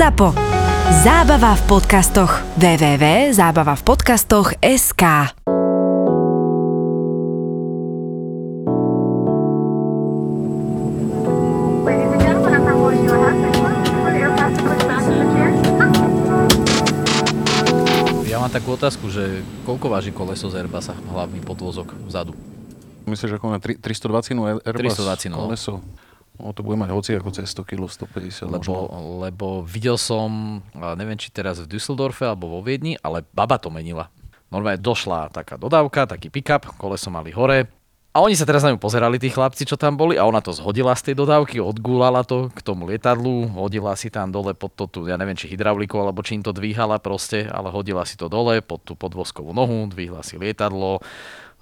ZAPO. Zábava v podcastoch. www.zábavavpodcastoch.sk. Ja mám takú otázku, že koľko váži koleso z Airbusa, hlavný podvozok vzadu? Myslíš, ako na tri- 320 no Airbus 320, no. koleso? No, to bude mať hoci ako cez 100 kg, 150 Lebo, možno. lebo videl som, neviem či teraz v Düsseldorfe alebo vo Viedni, ale baba to menila. Normálne došla taká dodávka, taký pick-up, koleso mali hore. A oni sa teraz na ňu pozerali, tí chlapci, čo tam boli, a ona to zhodila z tej dodávky, odgúlala to k tomu lietadlu, hodila si tam dole pod to tu, ja neviem, či hydraulikou, alebo čím to dvíhala proste, ale hodila si to dole pod tú podvozkovú nohu, dvihla si lietadlo,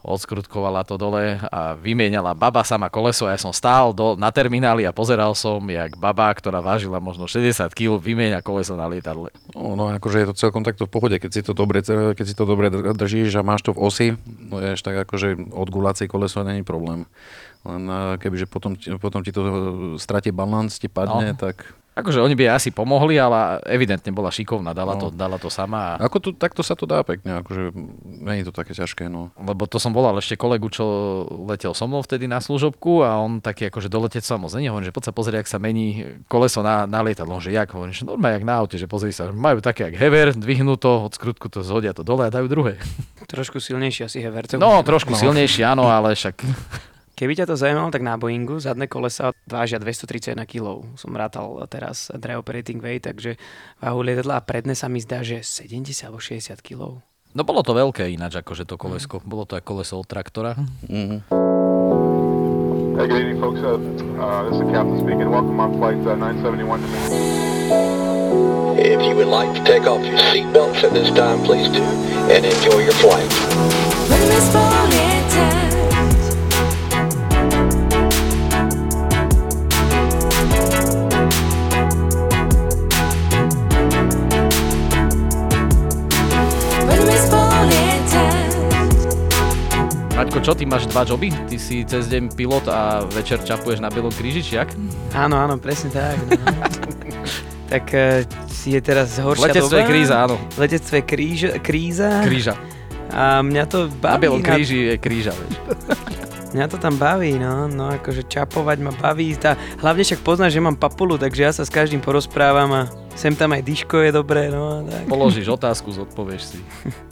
odskrutkovala to dole a vymieniala baba sama koleso a ja som stál do, na termináli a pozeral som, jak baba, ktorá vážila možno 60 kg, vymieňa koleso na lietadle. No, no, akože je to celkom takto v pohode, keď si to dobre, keď si to dobre dr- držíš a máš to v osi, no vieš, tak akože odgulacie koleso není problém. Len a kebyže potom, potom ti to e, stratí balans, ti padne, No. tak... Akože oni by asi pomohli, ale evidentne bola šikovná, dala, No. to, dala to sama. A... Ako to, takto sa to dá pekne, akože není to také ťažké, no. Lebo to som volal ešte kolegu, čo letel so mnou vtedy na služobku a on taký akože do letectva moc není, hovorím, že poď sa pozrieť, jak sa mení koleso na, na lietadlo, že jak, hovorím, že normálne jak na aute, že pozri sa, majú také jak hever, dvihnú to, od skrutku to zhodia to dole a dajú druhé. Trošku silnejší asi Hevercov. No, trošku silnejšie, áno, ale však Keby ťa to zaujímalo, tak na Boeingu zadné kolesa vážia 231 kg. Som rátal teraz dry operating weight, takže váhu lietadla a predné sa mi zdá, že 70 alebo 60 kg. No bolo to veľké ináč, akože to kolesko. Bolo to ako koleso od traktora. Mhm. Hey, good evening, folks. Uh, uh, this is the captain speaking. Welcome on flight uh, 971 to me. If you would like to take off your seatbelts at this time, please do, and enjoy your flight. Maťko, čo, ty máš dva joby? Ty si cez deň pilot a večer čapuješ na Bielom kríži, či jak? Áno, áno, presne tak. No. tak uh, je teraz horšia letectve doba. je kríza, áno. Letectve je kríž, kríza. Kríža. A mňa to Na baví. Bielom kríži je kríža, vieš. Mňa to tam baví, no, no akože čapovať ma baví. Tá, hlavne však poznáš, že mám papulu, takže ja sa s každým porozprávam a sem tam aj diško je dobré, no. Tak. Položíš otázku, zodpovieš si.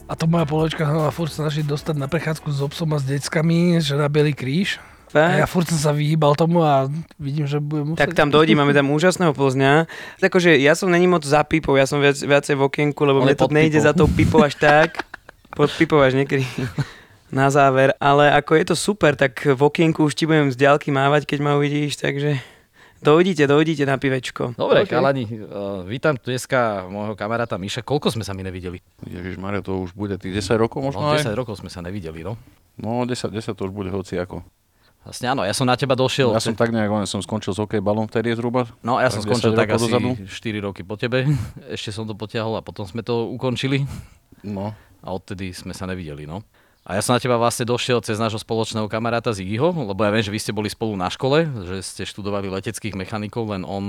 A to moja poločka sa furt snaží dostať na prechádzku s obsom a s deckami, že na Bielý kríž. A ja Fakt? furt som sa vyhýbal tomu a vidím, že budem musieť... Tak tam dojde, máme tam úžasného Plzňa. Takže ja som není moc za pipou, ja som viac, viacej v okienku, lebo On mne to nejde pipou. za tou pipou až tak. Pod pipou až niekedy na záver. Ale ako je to super, tak v okienku už ti budem z diaľky mávať, keď ma uvidíš, takže dojdite, dojdite na pivečko. Dobre, Ok. okay. chalani, uh, vítam tu dneska môjho kamaráta Miša. Koľko sme sa my nevideli? Ježiš Maria, to už bude tých 10 rokov možno No, aj? 10 rokov sme sa nevideli, no. No 10, 10 to už bude hoci ako. Vlastne áno, ja som na teba došiel. Ja som tak nejak, som skončil s hokejbalom vtedy zhruba. No ja som tak 10 skončil tak asi dozadu. 4 roky po tebe. Ešte som to potiahol a potom sme to ukončili. No, A odtedy sme sa nevideli, no. A ja som na teba vlastne došiel cez nášho spoločného kamaráta Ziggyho, lebo ja viem, že vy ste boli spolu na škole, že ste študovali leteckých mechanikov, len on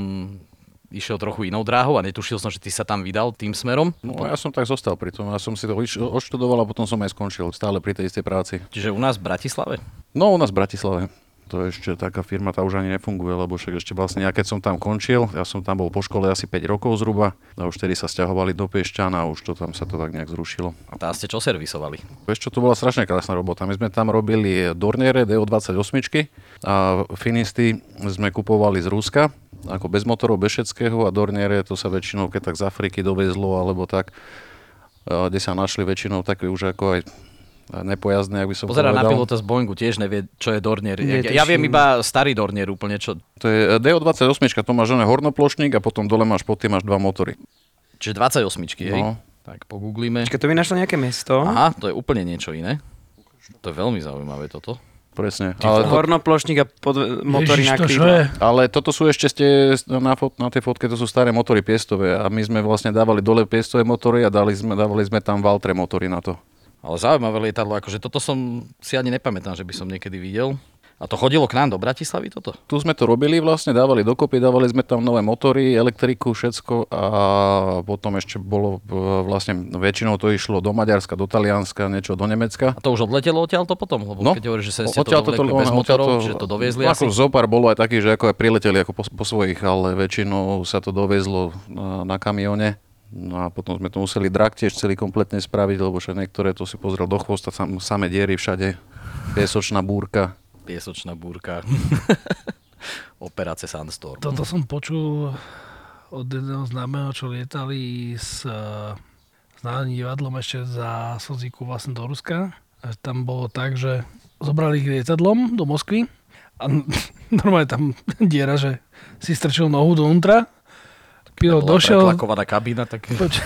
išiel trochu inou dráhou a netušil som, že ty sa tam vydal tým smerom. no ja som tak zostal pri tom. Ja som si to odštudoval a potom som aj skončil stále pri tej istej práci. Čiže u nás v Bratislave. No u nás v Bratislave. To ešte taká firma, tá už ani nefunguje, lebo však ešte vlastne ja keď som tam končil, ja som tam bol po škole asi 5 rokov zhruba a už vtedy sa stiahovali do Piešťan a už to tam sa to tak nejak zrušilo. A tá ste čo servisovali? Vieš čo, to bola strašne krásna robota. My sme tam robili Dorniere DO28 a Finisty sme kupovali z Ruska, ako bez motorov, bez všetkého a Dorniere to sa väčšinou, keď tak z Afriky dovezlo alebo tak, kde sa našli väčšinou také už ako aj nepojazdné, ak by som Pozerám na povedal. pilota z Boeingu, tiež nevie, čo je Dornier. Ja, Netuším. ja viem iba starý Dornier úplne, čo... To je DO28, to máš oné hornoplošník a potom dole máš pod tým máš dva motory. Čiže 28, hej? No. Tak pogooglíme. Počkaj, to by našlo nejaké mesto. Aha, to je úplne niečo iné. To je veľmi zaujímavé toto. Presne. Ale, to, Hornoplošník a pod, motory Ježiš, na to je? ale toto sú ešte ste na, fot, na tej fotke, to sú staré motory piestové a my sme vlastne dávali dole piestové motory a dali sme, dávali sme tam Valtre motory na to. Ale zaujímavé lietadlo, akože toto som si ani nepamätám, že by som niekedy videl. A to chodilo k nám do Bratislavy toto? Tu sme to robili vlastne, dávali dokopy, dávali sme tam nové motory, elektriku, všetko a potom ešte bolo e, vlastne väčšinou to išlo do Maďarska, do Talianska, niečo do Nemecka. A to už odletelo odtiaľ to potom? Lebo No, keď hovoríš, že sa ste to dovlekli bez motorov, že to doviezli ako asi? Zopár bolo aj taký, že ako aj prileteli ako po, po svojich, ale väčšinou sa to doviezlo na, na kamione. No a potom sme to museli drak tiež celý kompletne spraviť, lebo však niektoré to si pozrel do chvosta, sam, samé diery všade, piesočná búrka. Piesočná búrka. Operácia Sandstorm. Toto som počul od jedného známeho, čo lietali s, eh, s národným divadlom ešte za Slzíku vlastne do Ruska. A tam bolo tak, že zobrali ich lietadlom do Moskvy a normálne tam diera, že si strčil nohu dovnútra. Pilot došiel, pretlakovaná kabína, tak... Poč-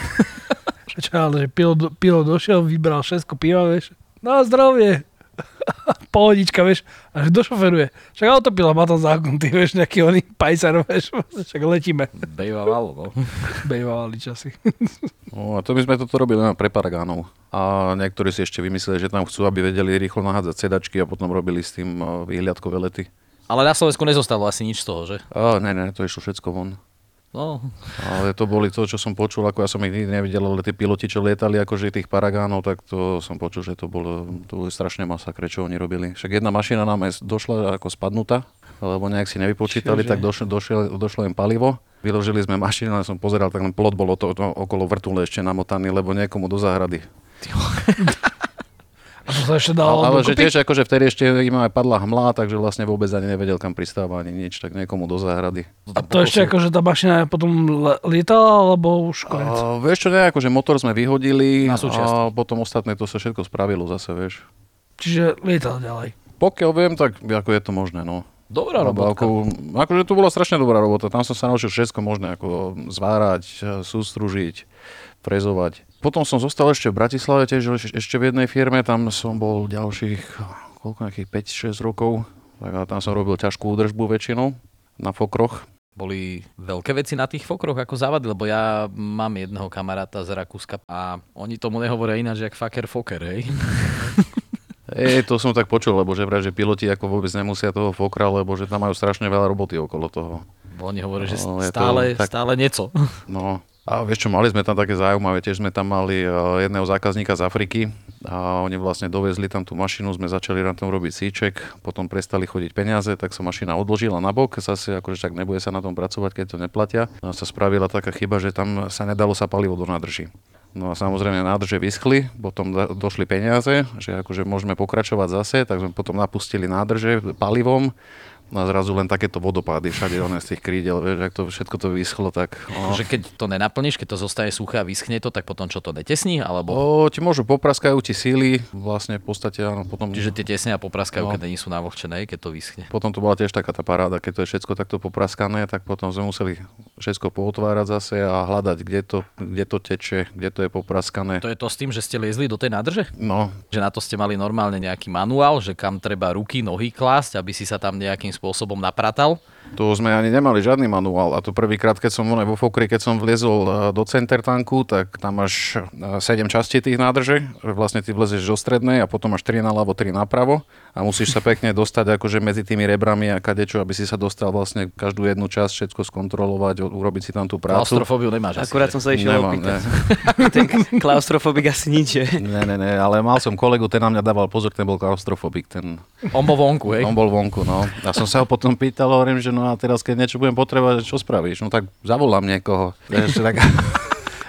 Počkaj, ale že pilot, pilot došiel, vybral šesko piva, vieš. Na zdravie. Pohodička, vieš. A že došoferuje. Však autopilot má tam záknutý, vieš, nejaký oný pajsar, vieš. Však letíme. Bejvávalo, no. Bejvávali časy. No a to my sme toto robili len pre paragánov. A niektorí si ešte vymysleli, že tam chcú, aby vedeli rýchlo nahádzať sedačky a potom robili s tým eh, výhľadkové lety. Ale na Slovensku nezostalo asi nič z toho, že? A ne, ne, to išlo všetko von. No, Ale to boli to, čo som počul, ako ja som ich nikdy nevidel, ale tí piloti, čo lietali akože tých paragánov, tak to som počul, že to bolo, to boli strašne masakre, čo oni robili. Však jedna mašina nám aj došla ako spadnutá, lebo nejak si nevypočítali, Čože? tak došlo, došlo, došlo im palivo. Vyložili sme mašinu, ale som pozeral, tak len plot bolo to, to okolo vrtule ešte namotaný, lebo niekomu do záhrady. A to sa ešte dalo Ale, ale že tiež akože vtedy ešte im aj padla hmla, takže vlastne vôbec ani nevedel, kam pristáva ani nič, tak niekomu do záhrady. A to ešte ako, že tá mašina potom lietala, alebo už konec? A, vieš čo, ne, akože motor sme vyhodili Na a potom ostatné to sa všetko spravilo zase, vieš. Čiže lietala ďalej. Pokiaľ viem, tak ako je to možné, no. dobrá Lebo robotka. Ako, akože to bola strašne dobrá robota, tam som sa naučil všetko možné, ako zvárať, sústružiť, frezovať. Potom som zostal ešte v Bratislave, tiež eš- ešte v jednej firme, tam som bol ďalších, koľko nejakých 5-6 rokov, tak a tam som robil ťažkú údržbu väčšinou na fokroch. Boli veľké veci na tých fokroch ako závady, lebo ja mám jedného kamaráta z Rakúska a oni tomu nehovoria ináč, jak faker foker, hej. E, to som tak počul, lebo že vraj, že piloti ako vôbec nemusia toho fokra, lebo že tam majú strašne veľa roboty okolo toho. Oni hovoria, že No, je to stále, tak- stále nieco. No a vieš čo, mali sme tam také zaujímavé, tiež sme tam mali eh, jedného zákazníka z Afriky a oni vlastne dovezli tam tú mašinu, sme začali na tom robiť síček, potom prestali chodiť peniaze, tak sa mašina odložila na bok, zase akože tak nebude sa na tom pracovať, keď to neplatia. No a sa spravila taká chyba, že tam sa nedalo sa palivo do nádrží. No a samozrejme nádrže vyschli, potom došli peniaze, že akože môžeme pokračovať zase, tak sme potom napustili nádrže palivom a zrazu len takéto vodopády všade one z tých krídel, vieš, ak to všetko to vyschlo, tak... No. Že keď to nenaplníš, keď to zostaje suché a vyschne to, tak potom čo to netesní? Alebo... O, ti môžu popraskajú ti síly, vlastne v podstate áno, potom... Čiže tie tesne a popraskajú, No. keď nie sú navlhčené, keď to vyschne. Potom to bola tiež taká tá paráda, keď to je všetko takto popraskané, tak potom sme museli všetko pootvárať zase a hľadať, kde to, kde to teče, kde to je popraskané. To je to s tým, že ste liezli do tej nádrže? No, Že na to ste mali normálne nejaký manuál, že kam treba ruky, nohy klásť, aby si sa tam nejakým spôsobom napratal? To sme ani nemali žiadny manuál a to prvýkrát, keď som vo Fokri, keď som vliezol e, do center tanku, tak tam máš 7 častí tých nádrží, že vlastne ty vlezeš do strednej a potom máš 3 naľavo, 3 napravo a musíš sa pekne dostať akože medzi tými rebrami a kadečo, aby si sa dostal vlastne každú jednu časť, všetko skontrolovať, urobiť si tam tú prácu. Klaustrofóbiu nemáš asi. Akurát že? som sa išiel Nemám, opýtať. Ten klaustrofobik asi nič, že? Ne, ne, ne, ale mal som kolegu, ten na mňa dával pozor, ten bol klaustrofobik, ten, On bol vonku, hej? on bol vonku, no. A som sa ho potom pýtal, hovorím, že no a teraz, keď niečo budem potrebovať, čo spravíš? No tak zavolám niekoho. Vieš, tak,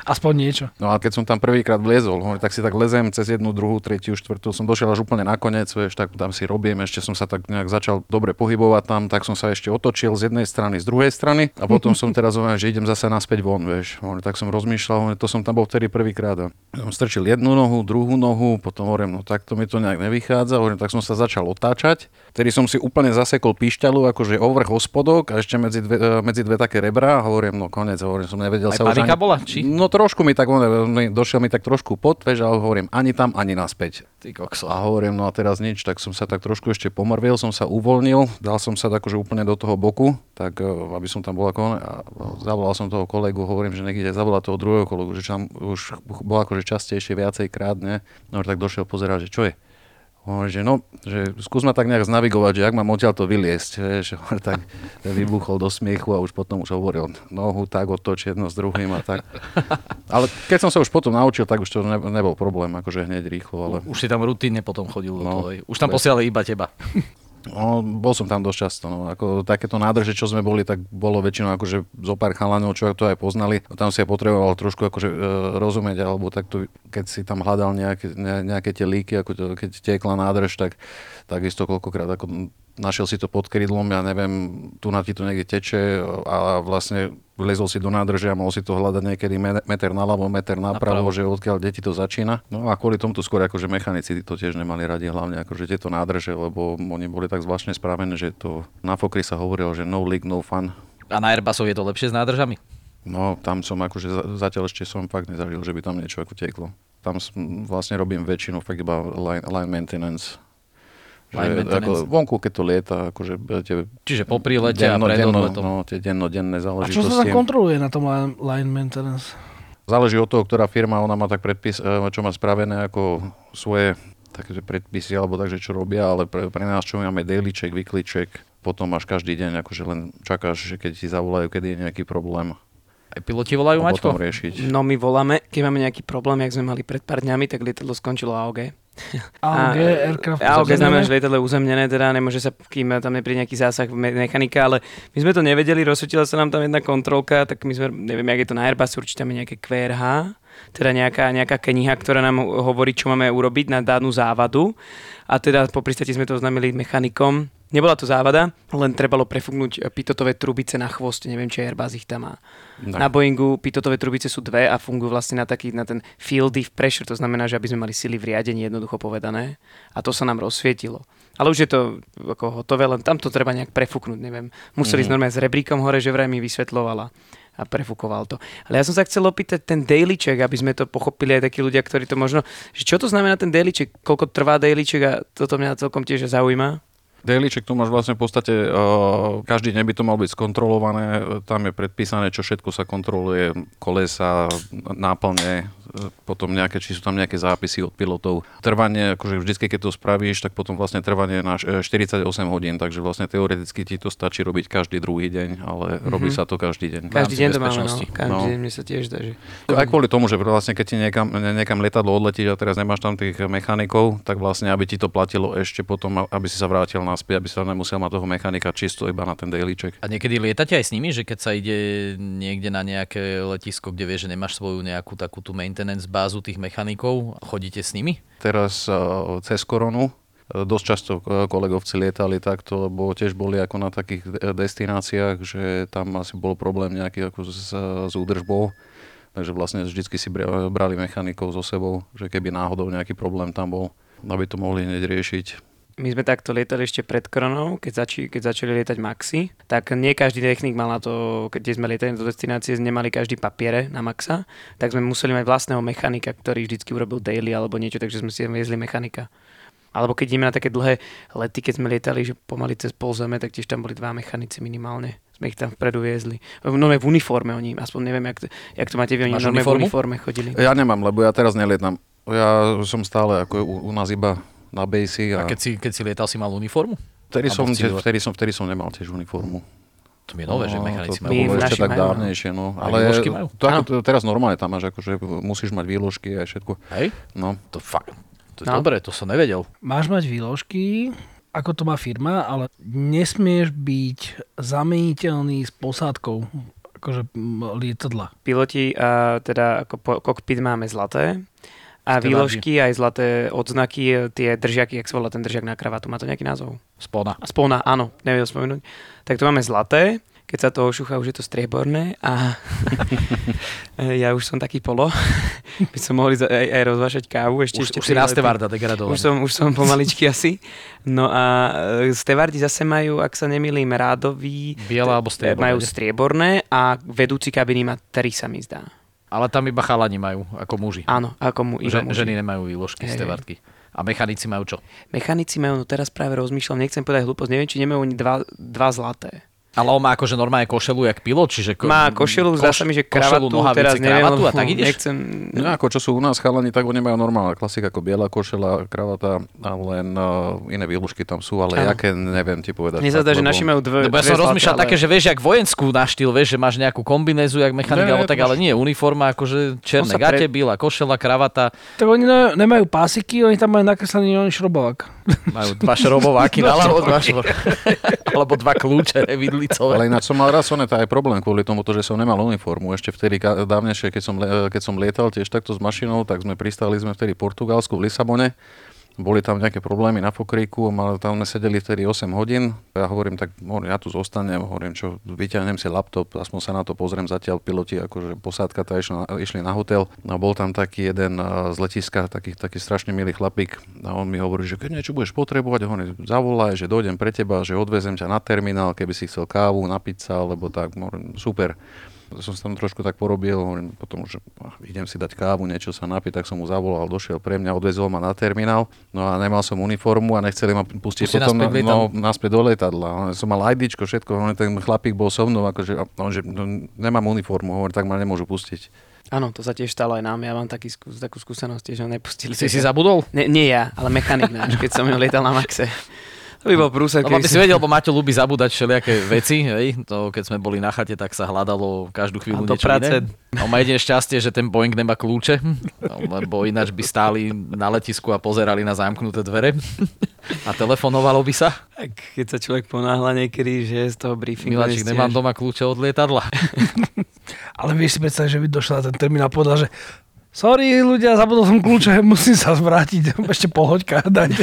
Aspoň niečo. no a keď som tam prvýkrát vliezol, tak si tak lezem cez jednu, druhú, tretiu, štvrtú, som došiel až úplne nakoniec, vieš, tak tam si robím, ešte som sa tak nejak začal dobre pohybovať tam, tak som sa ešte otočil z jednej strany, z druhej strany a potom som teraz hovoril, že idem zase naspäť von, vieš. Tak som rozmýšľal, to som tam bol vtedy prvýkrát. Som strčil jednu nohu, druhú nohu, potom hovorím, no tak to mi to nejak nevychádza, hovorím, tak som sa začal otáčať. Vtedy som si úplne zasekol píšťalu, akože ovrch hospodok a ešte medzi dve, e, medzi dve také rebrá a hovorím, no konec, hovorím, som nevedel Aj sa už ani... bola? Či? No trošku mi tak, on, došiel mi tak trošku pod, vieš, ale hovorím, ani tam, ani naspäť. Ty kokso. A hovorím, no a teraz nič, tak som sa tak trošku ešte pomrvil, som sa uvoľnil, dal som sa tak akože úplne do toho boku, tak eh, aby som tam bol ako a zavolal som toho kolegu, hovorím, že niekde zavolať toho druhého kolegu, že tam už bol akože častejšie viacej krát, ne? No tak došiel pozerať, že čo je. Hovorí, že no, že skús ma tak nejak znavigovať, že ak mám odtiaľ to vyliesť, vieš, tak vybuchol do smiechu a už potom už hovoril nohu tak otoč jedno s druhým a tak. Ale keď som sa už potom naučil, tak už to ne, nebol problém, akože hneď rýchlo, ale... Už si tam rutínne potom chodil do No, toho. hej. Už tam bez- posielali iba teba. No, bol som tam dosť často. No. Ako takéto nádrže, čo sme boli, tak bolo väčšinou akože zo pár chalanov, čo to aj poznali. Tam si ja potreboval trošku akože, e, rozumieť, alebo takto, keď si tam hľadal nejaké, ne, nejaké tie líky, ako to, keď tiekla nádrž, tak takisto koľkokrát ako našiel si to pod krydlom, ja neviem, tu na ti to niekde teče a vlastne vlezol si do nádrže a mohol si to hľadať niekedy me- meter naľavo, meter napravo, Napravo. že odkiaľ deti to začína. No a kvôli tomu skôr akože mechanici to tiež nemali radi, hlavne akože tieto nádrže, lebo oni boli tak zvláštne spravené, že to na Fokri sa hovorilo, že no leak, no fun. A na Airbusov je to lepšie s nádržami? No tam som akože za- zatiaľ ešte som fakt nezažil, že by tam niečo ako tieklo. Tam som, vlastne robím väčšinu fakt iba line, line maintenance. Line Že maintenance. Ako, vonku, keď to lieta, akože tie Čiže po prílete a pred denno, odletom. no, tie dennodenné A čo záležitosti. sa tam kontroluje na tom line, line maintenance? Záleží od toho, ktorá firma, ona má tak predpis, e, čo má spravené ako svoje také predpisy, alebo takže čo robia, ale pre, pre nás, čo máme daily check, weekly check, potom máš každý deň, akože len čakáš, že keď ti zavolajú, kedy je nejaký problém Aj piloti volajú, Maťko? potom riešiť. No my voláme, keď máme nejaký problém, jak sme mali pred pár dňami, tak lietadlo skončilo AOG. AOG, aircraft. AOG znamená, že lietadlo je uzemnené, teda nemôže sa, kým tam nepríde nejaký zásah me- mechanika, ale my sme to nevedeli, rozsvietila sa nám tam jedna kontrolka, tak my sme, neviem, jak je to na Airbus, určite tam je nejaké QRH, teda nejaká, nejaká kniha, ktorá nám hovorí, čo máme urobiť na danú závadu. A teda po pristati sme to oznámili mechanikom. Nebola to závada, len trebalo prefúknuť pitotové trubice na chvoste, neviem, či Airbus ich tam má. No. Na Boeingu pitotové trubice sú dve a fungujú vlastne na, taký, na ten field diff pressure, to znamená, že aby sme mali sily v riadení, jednoducho povedané. A to sa nám rozsvietilo. Ale už je to ako hotové, len tam to treba nejak prefúknuť, neviem. Museli mm. Mhm. normálne s rebríkom hore, že vraj mi vysvetlovala a prefúkoval to. Ale ja som sa chcel opýtať ten daily check, aby sme to pochopili aj takí ľudia, ktorí to možno... Že čo to znamená ten daily check? Koľko trvá daily check a toto mňa celkom tiež zaujíma. Dailíček tu máš vlastne v podstate, uh, každý deň by to mal byť skontrolované, tam je predpísané, čo všetko sa kontroluje, kolesa, náplne, potom nejaké, či sú tam nejaké zápisy od pilotov. Trvanie, akože vždycky, keď to spravíš, tak potom vlastne trvanie na š- e, 48 hodín, takže vlastne teoreticky ti to stačí robiť každý druhý deň, ale mm-hmm. robí sa to každý deň. Každý deň to máme, no. Každý No. deň mne sa tiež že... Aj kvôli tomu, že vlastne keď ti niekam, niekam lietadlo odletí a teraz nemáš tam tých mechanikov, tak vlastne aby ti to platilo ešte potom, aby si sa vrátil naspäť, aby sa nemusel mať toho mechanika čisto iba na ten daily check. A niekedy lietate aj s nimi, že keď sa ide niekde na nejaké letisko, kde vieš, že nemáš svoju nejakú takú tú maintenance bázu tých mechanikov, chodíte s nimi? Teraz uh, cez koronu uh, dosť často uh, kolegovci lietali takto, lebo tiež boli ako na takých de- destináciách, že tam asi bol problém nejaký ako s, s údržbou. Takže vlastne vždycky si bra- brali mechanikov so sebou, že keby náhodou nejaký problém tam bol, aby to mohli hneď riešiť. My sme takto lietali ešte pred koronou, keď, zači, keď začali lietať Maxi, tak nie každý technik mal na to, keď sme lietali do destinácie, nemali každý papiere na Maxa, tak sme museli mať vlastného mechanika, ktorý vždycky urobil daily alebo niečo, takže sme si viezli mechanika. Alebo keď ideme na také dlhé lety, keď sme lietali, že pomaly cez pol zeme, tak tiež tam boli dva mechanici minimálne. Sme ich tam vpredu viezli. No v uniforme oni, aspoň neviem, jak to, jak to máte vy, oni v uniforme chodili. Ja nemám, lebo ja teraz nelietam. Ja som stále ako u, u nás iba na base A a, keď si, keď si lietal, si mal uniformu? vtedy, som, civile? vtedy, som, vtedy som nemal tiež uniformu. To mi je nové, že mechanici No, to, majú. To bolo ešte tak majú, no. dávnejšie, no. Ale výložky majú? to, ako, to, teraz normálne tam máš, akože musíš mať výložky a všetko. Hej? No. To fakt. To je No. dobré, to som nevedel. Máš mať výložky, ako to má firma, ale nesmieš byť zameniteľný s posádkou akože lietadla. Piloti, a teda ako po, kokpit máme zlaté a výložky aj zlaté odznaky, tie držiaky, jak sa volá ten držiak na kravatu, má to nejaký názov? Spona. Spona, áno, nevedel spomenúť. Tak to máme zlaté, keď sa to ošúcha, už je to strieborné a ja už som taký polo. By som mohli aj, aj rozvášať kávu. Ešte, Už, ešte už si na stevarda degradovaný. Už som, už som pomaličky asi. No a e, stevardi zase majú, ak sa nemýlim, rádový, Biela alebo strieborné, majú strieborné a vedúci kabiny má tri sa mi zdá. Ale tam iba chalani majú, ako muži. Áno, ako mu iba Že, muži. ženy nemajú výložky, hej. stevardky. A mechanici majú čo? Mechanici majú, no teraz práve rozmýšľam, nechcem povedať hlúposť, neviem, či nemajú oni dva, dva zlaté. Ale on má akože normálne košelu jak pilot, čiže... Ko- Má košelu, zdá sa mi, že košelu, kravatu, nohavice, teraz neviem, kravatu a tak ideš? nechcem... No ako čo sú u nás chalani, tak oni majú normálne klasika ako biela košela, kravata a len uh, iné výlužky tam sú, ale Áno. jaké neviem ti povedať. Mne sa zdá, že lebo- naši majú dve... Lebo ja som rozmýšľal ale- také, že vieš, jak vojenskú na štýl, vieš, že máš nejakú kombinézu, jak mechanik, alebo tak, ale nie, uniforma, akože sa černé pre- gate, biela košela, kravata, Tak oni ne, nemajú pásiky, oni tam majú nakreslený šrobovák. Majú dva šrobováky na ľavo, dva šro... alebo dva kľúče vidlicové. Ale ináč som mal raz oné, to aj problém kvôli tomu, to, že som nemal uniformu. Ešte vtedy dávnejšie, keď som, keď som lietal tiež takto s mašinou, tak sme pristali sme vtedy v Portugalsku, v Lisabone. Boli tam nejaké problémy na Fokríku, mal, tam sme sedeli vtedy 8 hodín. Ja hovorím, tak hovorím, ja tu zostanem, hovorím, čo, vyťahnem si laptop, aspoň sa na to pozriem, zatiaľ piloti, akože posádka tá išla, išli na hotel. No bol tam taký jeden a, z letiska, taký, taký strašne milý chlapík a on mi hovorí, že keď niečo budeš potrebovať, hovorím, zavolaj, že dojdem pre teba, že odvezem ťa na terminál, keby si chcel kávu, napiť sa, alebo tak, hovorím, super som sa tam trošku tak porobil, hovorím potom, že ach, idem si dať kávu, niečo sa napiť, tak som mu zavolal, došiel pre mňa, odvezol ma na terminál, no a nemal som uniformu a nechceli ma pustiť Pusti potom naspäť no, naspäť do lietadla. Som mal IDčko, všetko, hovorím, ten chlapík bol so mnou, akože, on, že no, nemám uniformu, hovorím, tak ma nemôžu pustiť. Áno, to sa tiež stalo aj nám. Ja mám taký skús, takú skúsenosť, že ho nepustili. Si si zabudol? Ne, nie ja, ale mechanik náš, keď som ho lietal na Maxe. To by bol prúser, Lebo aby si vedel, lebo Maťo ľúbi zabúdať všelijaké veci, hej? To, keď sme boli na chate, tak sa hľadalo každú chvíľu niečo práce- iné. On má jedine šťastie, že ten Boeing nemá kľúče, no, lebo ináč by stáli na letisku a pozerali na zamknuté dvere a telefonovalo by sa. Tak, keď sa človek ponáhla niekedy, že z toho briefingu... Miláčik, nemám doma kľúče od lietadla. Ale vieš si predstaviť, že by došla na ten terminál a povedal, že sorry ľudia, zabudol som kľúče, musím sa zvrátiť. Ešte pol hoďka, dajte.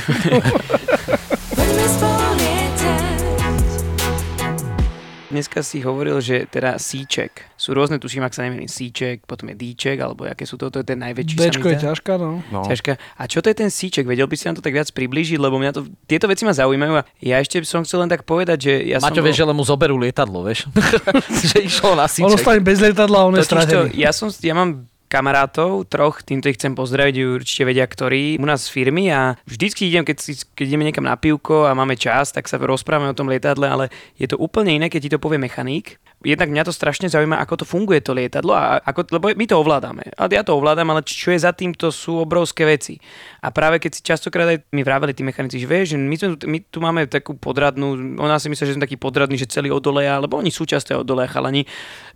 Dneska si hovoril, že teda síček. Sú rôzne, tuším, ak sa nemýlim, síček, potom je díček, alebo aké sú to, to je ten najväčší. Dčko je ťažká, no. No. Ťažká. A čo to je ten síček? Vedel by si nám to tak viac priblížiť, lebo mňa to, tieto veci ma zaujímajú a ja ešte som chcel len tak povedať, že ja Maťo som vieš, že len mu zoberú lietadlo, vieš? že išlo na On síček. ostane bez lietadla a on je Totiž to, stratený. ja, som, ja mám kamarátov, troch, týmto ich chcem pozdraviť, určite vedia, ktorí u nás z firmy a vždycky idem, keď, si, keď ideme niekam na pivko a máme čas, tak sa rozprávame o tom lietadle, ale je to úplne iné, keď ti to povie mechanik. Jednak mňa to strašne zaujíma, ako to funguje to lietadlo, a ako, lebo my to ovládame. A ja to ovládam, ale čo je za tým, to sú obrovské veci. A práve keď si častokrát aj mi vraveli tí mechanici, že vieš, my, sme, my tu máme takú podradnú, ona si myslí, že sme taký podradný, že celý odoleja, lebo oni sú časté odoleja chalani.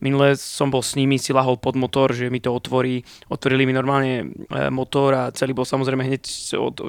Minule som bol s nimi, si lahol pod motor, že mi to otvorí, otvorili mi normálne e, motor a celý bol samozrejme hneď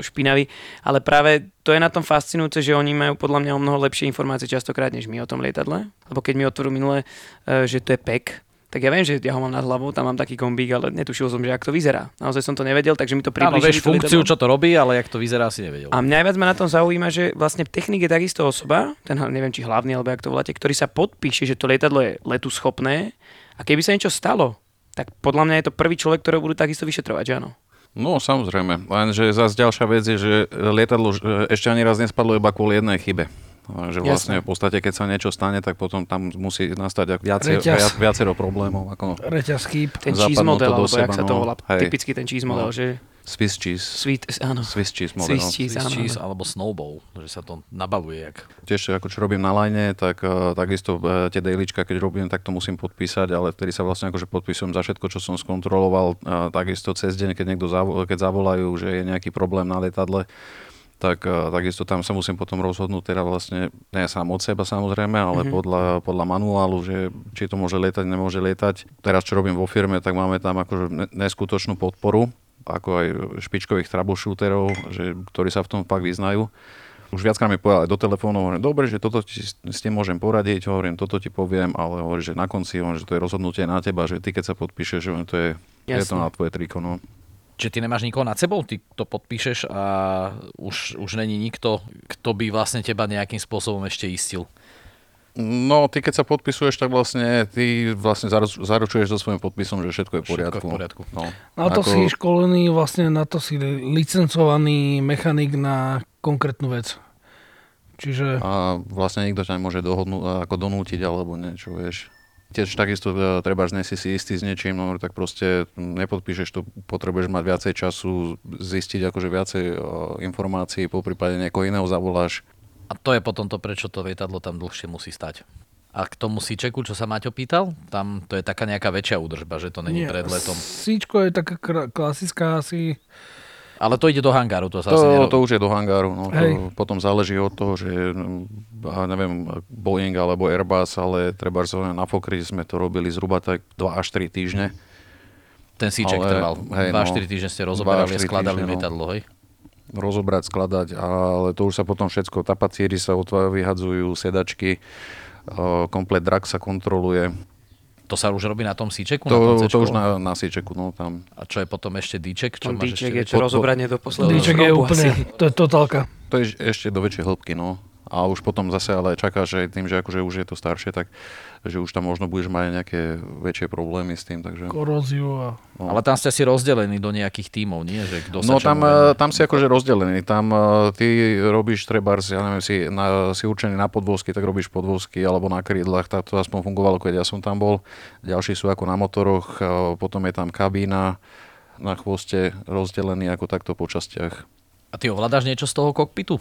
špinavý, ale práve to je na tom fascinujúce, že oni majú podľa mňa o mnoho lepšie informácie častokrát než my o tom lietadle, lebo keď mi otvoril minule, e, že to je PEK, tak ja viem, že ja ho mám nad hlavou, tam mám taký kombík, ale netušil som, že ak to vyzerá. Naozaj som to nevedel, takže mi to Áno, približili. vieš to funkciu, čo to robí, ale jak to vyzerá, si nevedel. A mňa najviac ma na tom zaujíma, že vlastne technik je takisto osoba, ten neviem, či hlavný, alebo jak to voláte, ktorý sa podpíše, že to lietadlo je letu schopné a keby sa niečo stalo, tak podľa mňa je to prvý človek, ktorého budú takisto vyšetrovať, že áno? No samozrejme, lenže zase ďalšia vec je, že lietadlo že ešte ani raz nespadlo iba kvôli jednej chybe. Že vlastne v podstate, keď sa niečo stane, tak potom tam musí nastať viacej, Reťaz. viac, viacero problémov. Ako Reťaz chýb. Ten cheese model, alebo jak seba, sa to no. volá. Hej. Typicky ten cheese model, No. že Swiss cheese. sweet, áno. Swiss cheese model. Swiss cheese, Swiss áno. cheese alebo snowball, že sa to nabavuje jak Tiež ako čo robím na line, tak uh, takisto uh, tie dailička, keď robím, tak to musím podpísať, ale vtedy sa vlastne akože podpisujem za všetko, čo som skontroloval. Uh, takisto cez deň, keď niekto zavo- keď zavolajú, že je nejaký problém na lietadle, tak takisto tam sa musím potom rozhodnúť teda vlastne, nie sám od seba samozrejme, ale mm-hmm. podľa, podľa manuálu, že či to môže lietať, nemôže lietať. Teraz čo robím vo firme, tak máme tam akože ne- neskutočnú podporu, ako aj špičkových troubleshooterov, že, ktorí sa v tom fakt vyznajú už viackrát mi povedal aj do telefónu, hovorím, dobre, že toto ti s tým môžem poradiť, hovorím, toto ti poviem, ale hovorím, že na konci, hovorím, že to je rozhodnutie na teba, že ty keď sa podpíšeš, že to je, je to na tvoje triko, no. Čiže ty nemáš nikoho nad sebou, ty to podpíšeš a už, už není nikto, kto by vlastne teba nejakým spôsobom ešte istil. No, ty keď sa podpisuješ, tak vlastne ty vlastne zaru- zaručuješ so svojím podpisom, že všetko je v Všetko je poriadku. v poriadku. No. Na to si školený, vlastne na to si licencovaný mechanik na konkrétnu vec. Čiže A vlastne nikto ťa nemôže dohodnúť, ako donútiť alebo niečo, vieš. Tiež takisto e, treba, že si si istý s niečím, no tak proste nepodpíšeš to, potrebuješ mať viacej času, zistiť akože viacej e, informácií, po prípade niekoho iného zavoláš. A to je potom to, prečo to lietadlo tam dlhšie musí stať. A k tomu síčeku, čo sa Maťo pýtal, tam to je taká nejaká väčšia údržba, že to není Nie, pred letom. Síčko je taká klasická asi. Ale to ide do hangáru, to sa asi To, nerobí. to už je do hangáru. No. Hej. To potom záleží od toho, že ja neviem, Boeing alebo Airbus, ale treba na Fokri sme to robili zhruba tak 2 až 3 týždne. Ten síček Ale- trval. hej, 2-4 no. týždne ste 2 až rozoberali a 4 skladali týždne, no. lietadlo, hej? Rozobrať, skladať, ale to už sa potom všetko, tapacíry sa vyhadzujú, sedačky, eh, komplet drak sa kontroluje. To sa už robí na tom síčeku? na To, tom to už na, na síčeku, no tam. A čo je potom ešte díček? Čo Čo máš díček ešte je to rozobranie do posledného Díček je úplne, to je totálka. To je ešte do väčšej hĺbky, no. A už potom zase ale čaká, že tým, že akože už je to staršie, tak že už tam možno budeš mať nejaké väčšie problémy s tým, takže... Koróziu a... No. Ale tam ste si rozdelení do nejakých tímov, nie? Že kto No tam, venuje. eh, tam si akože rozdelený. Tam eh, ty robíš trebárs, ja neviem, si, na, si určený na podvozky, tak robíš podvozky alebo na krídlach, tak to aspoň fungovalo, keď ja som tam bol. Ďalší sú ako na motoroch, eh, potom je tam kabína na chvoste rozdelený ako takto po častiach. A ty ovládaš niečo z toho kokpitu?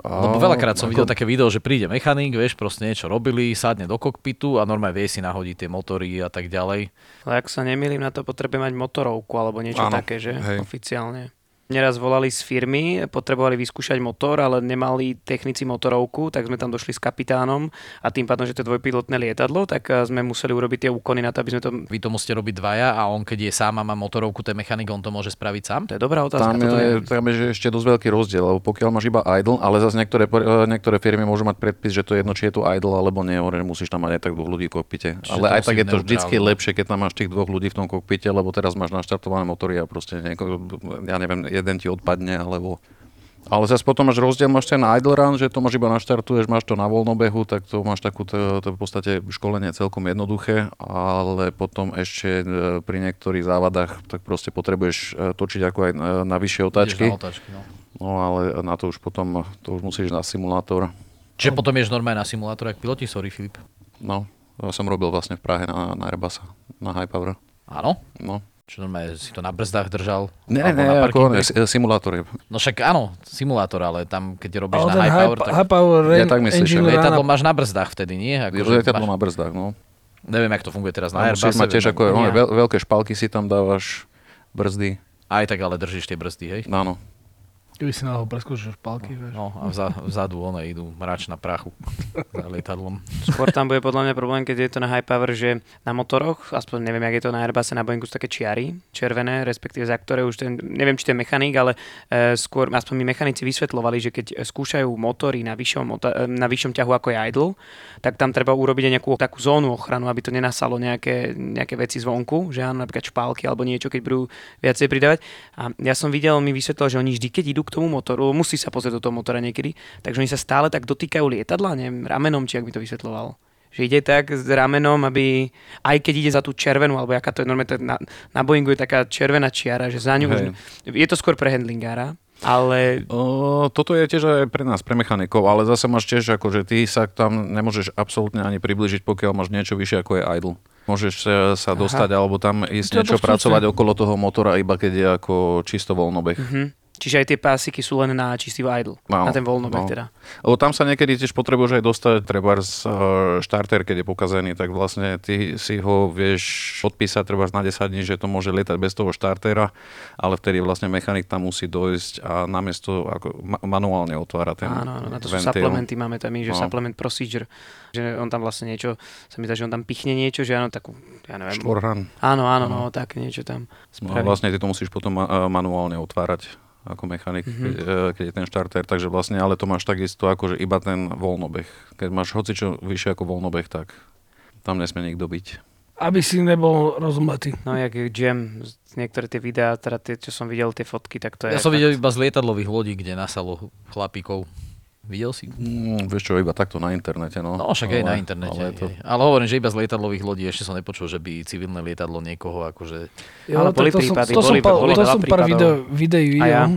Lebo veľakrát som ako- videl také video, že príde mechanik, vieš, proste niečo robili, sadne do kokpitu a normálne vie si nahodiť tie motory a tak ďalej. Ale ak sa nemýlim, na to potrebuje mať motorovku alebo niečo Áno, také, že? hej. Oficiálne. Neraz volali z firmy, potrebovali vyskúšať motor, ale nemali technici motorovku, tak sme tam došli s kapitánom a tým pádom, že to je dvojpilotné lietadlo, tak eh, sme museli urobiť tie úkony na to, aby sme to... Vy to musíte robiť dvaja a on keď je sám a má motorovku, ten mechanik, on to môže spraviť sám? To je dobrá otázka. Tam toto je, tam je že ešte dosť veľký rozdiel, lebo pokiaľ máš iba idle, ale zase niektoré, eh, niektoré firmy môžu mať predpis, že to je jedno, či je to idle alebo nie, hovorím, musíš tam mať aj tak dvoch ľudí v kokpite. Čiže ale aj tak je to vždycky lepšie, keď tam máš tých dvoch ľudí v tom kokpite, lebo teraz máš naštartované motory a proste nieko, ja neviem, jeden ti odpadne, alebo ale zase potom máš rozdiel, máš ten idle run, že to máš iba naštartuješ, máš to na voľnobehu, tak to máš takú, to, to v podstate školenie celkom jednoduché, ale potom ešte e, pri niektorých závadách, tak proste potrebuješ e, točiť ako aj na, na vyššie otáčky. Na otáčky no. No ale na to už potom, to už musíš na simulátor. Čiže potom ješ normálne na simulátor, jak piloti, sorry Filip. No, to som robil vlastne v Prahe na, na Airbusa, na High Power. Áno? No. Čo normálne si to na brzdách držal? Ako parkingu? ne, si- simulátor je. No však áno, simulátor, ale tam, keď robíš Ale na high power, tak high power Ja tak myslím, že lietadlo máš na brzdách vtedy, nie? Ako, lietadlo na brzdách, no. Neviem, jak to funguje teraz na musíš Airbuse. mať tiež ako, veľké špalky si tam dávaš, brzdy, Aj tak ale držíš tie brzdy, hej? áno. Keby si náhodou preskočil špalky, vieš. No a vza, vzadu one idú mrač na prachu za lietadlom. Skôr tam bude podľa mňa problém, keď je to na high power, že na motoroch, aspoň neviem, jak je to na Airbuse, na Boeingu sú také čiary, červené, respektíve za ktoré už ten, neviem, či ten mechanik, ale e, skôr, aspoň mi mechanici vysvetľovali, že keď skúšajú motory na vyššom, e, na vyššom ťahu ako je idle, tak tam treba urobiť aj nejakú takú zónu ochranu, aby to nenasalo nejaké, nejaké veci zvonku, že áno, napríklad špálky alebo niečo, keď budú viacej pridávať. A ja som videl, mi vysvetlil, že oni vždy, keď idú k tomu motoru, musí sa pozrieť do toho motora niekedy, takže oni sa stále tak dotýkajú lietadla, neviem, ramenom, či ak mi to vysvetloval. Že ide tak s ramenom, aby aj keď ide za tú červenú, alebo aká to je normálne, na, na Boeingu je taká červená čiara, že za ňu už, je to skôr pre handlingára, ale O, toto je tiež aj pre nás, pre mechanikov, ale zase máš tiež, ako, že ty sa tam nemôžeš absolútne ani približiť, pokiaľ máš niečo vyššie ako je idle. Môžeš sa, sa dostať alebo tam ísť To niečo pracovať okolo toho motora, iba keď je ako čisto voľnobeh. hm, čiže aj tie pásiky sú len na čistý idle, Áno, na ten voľnobeh no. teda. Lebo tam sa niekedy tiež potrebuješ aj dostať, treba z štarter, keď je pokazený, tak vlastne ty si ho vieš odpísať treba na 10 dní, že to môže lietať bez toho štartera, ale vtedy vlastne mechanik tam musí dojsť a namiesto ako ma- manuálne otvára ten Áno, áno, na to sú ventil. supplementy, máme tam že No. supplement procedure, že on tam vlastne niečo, sa mi zdá, že on tam pichne niečo, že áno, takú, ja neviem. Štvorhan. Áno, áno, no, tak niečo tam No, spraví. vlastne ty to musíš potom ma- manuálne otvárať ako mechanik, Mhm. mm-hmm. keď, e, keď je ten štarter, takže vlastne, ale to máš takisto ako, že iba ten voľnobeh. Keď máš hocičo vyššie ako voľnobeh, tak tam nesmie nikto byť. Aby si nebol rozumletý. No, jak Jam, z- niektoré tie videá, teda tie, čo som videl, tie fotky, tak to je... Ja som videl iba z lietadlových lodí, kde nasalo chlapíkov. Videl si? Mm, vieš čo, iba takto na internete, no. No však aj na internete. Ale Ale, to, ale hovorím, že iba z lietadlových lodí ešte som nepočul, že by civilné lietadlo niekoho akože... Ale boli to, prípady, to boli- som, pa- boli to som pár prípadov. videí ja?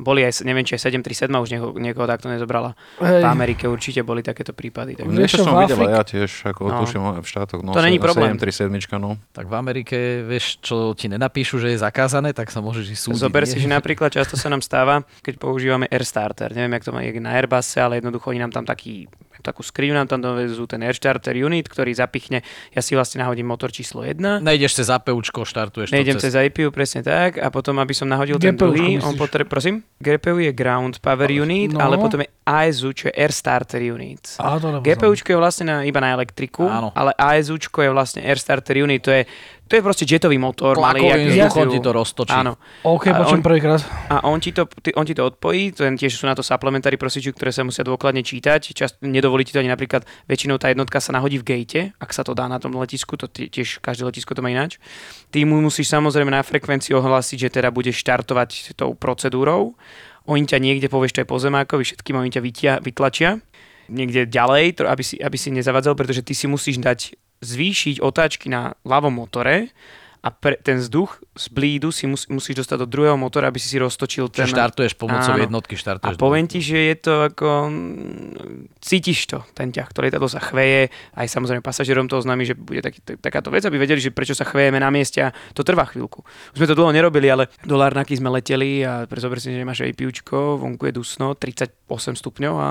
Boli aj, neviem, či aj 737 už niekoho, niekoho takto nezobrala. Hej. V Amerike určite boli takéto prípady. Tak... Niečo čo, som videl ja tiež, ako No. tuším v štátoch. No, To není problém. 737, no. Tak v Amerike, vieš, čo ti nenapíšu, že je zakázané, tak sa môžeš ísť súdiť. Zober nie? si, že napríklad často sa nám stáva, keď používame Airstarter. Neviem, jak to má jak na Airbuse, ale jednoducho oni nám tam taký takú skriňu nám tam dovezú ten Air Starter unit, ktorý zapichne, ja si vlastne nahodím motor číslo 1, Nejdeš cez APUčko, štartuješ Nejdem to cez IPU, presne tak. A potom, aby som nahodil ten GPU, druhý, myslíš? on potre... Prosím? GPU je Ground Power Unit, no. ale potom je ASU, čo je Air Starter Unit. Á, to. GPUčko je vlastne na, iba na elektriku, Áno. ale ASUčko je vlastne Air Starter Unit, to je, to je proste jetový motor. malý, GPU. ti to roztočí. Áno. OK, A počujem on- prvýkrát. A on ti to, ty, on ti to odpojí, to je, tiež sú na to supplementary procedure, ktoré sa musia dôkladne čítať. Čas, nedovolí ti to ani napríklad, väčšinou tá jednotka sa nahodí v gate, ak sa to dá na tom letisku, to tie- tiež každé letisko to má ináč. Ty mu musíš samozrejme na frekvencii ohlásiť, že teda budeš štartovať tou procedúrou. Oni ťa niekde povieš, to je pozemákovi, všetkým oni ťa vytia, vytlačia niekde ďalej, aby, si, aby si nezavadzal, pretože ty si musíš dať zvýšiť otáčky na ľavom motore a pre, ten vzduch z blídu si mus, musíš dostať do druhého motora, aby si si roztočil ten... Čiže štartuješ pomocou Áno. jednotky, A štartuješ. poviem ti, že je to ako... mm, Cítiš to, ten ťah, to lietadlo sa chveje, aj samozrejme pasažierom to oznámi, že bude taký, tak- takáto vec, aby vedeli, že prečo sa chvejeme na mieste a to trvá chvíľku. Už sme to dlho nerobili, ale do Larnaky sme leteli a zober si, že nemáš APUčko, vonku je dusno, 38 stupňov a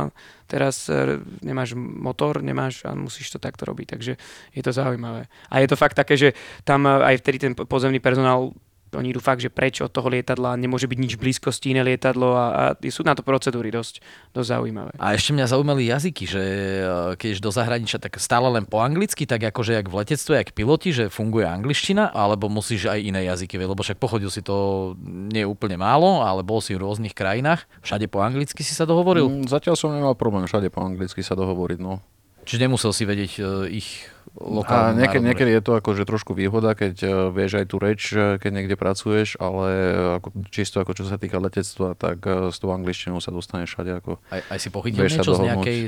teraz e, nemáš motor, nemáš a musíš to takto robiť, takže je to zaujímavé. A je to fakt také, že tam e, aj vtedy ten po- pozemný personál oni idú fakt, že preč od toho lietadla, nemôže byť nič blízkosti iné lietadlo a, a sú na to procedúry dosť, dosť zaujímavé. A ešte mňa zaujímali jazyky, že e, keď do zahraničia, tak stále len po anglicky, tak akože jak v letectve, jak piloti, že funguje angličtina, alebo musíš aj iné jazyky, lebo však pochodil si to nie úplne málo, ale bol si v rôznych krajinách, všade po anglicky si sa dohovoril, Mm, Zatiaľ som nemal problém všade po anglicky sa dohovoriť, no. čiže nemusel si vedieť e, ich A lokálnu niekedy, niekedy je to akože trošku výhoda, keď eh, vieš aj tú reč, eh, keď niekde pracuješ, ale ako, čisto ako čo sa týka letectva, tak s tou angličtinou sa dostaneš všade. Ako, Aj, aj si pochytil niečo z nejakej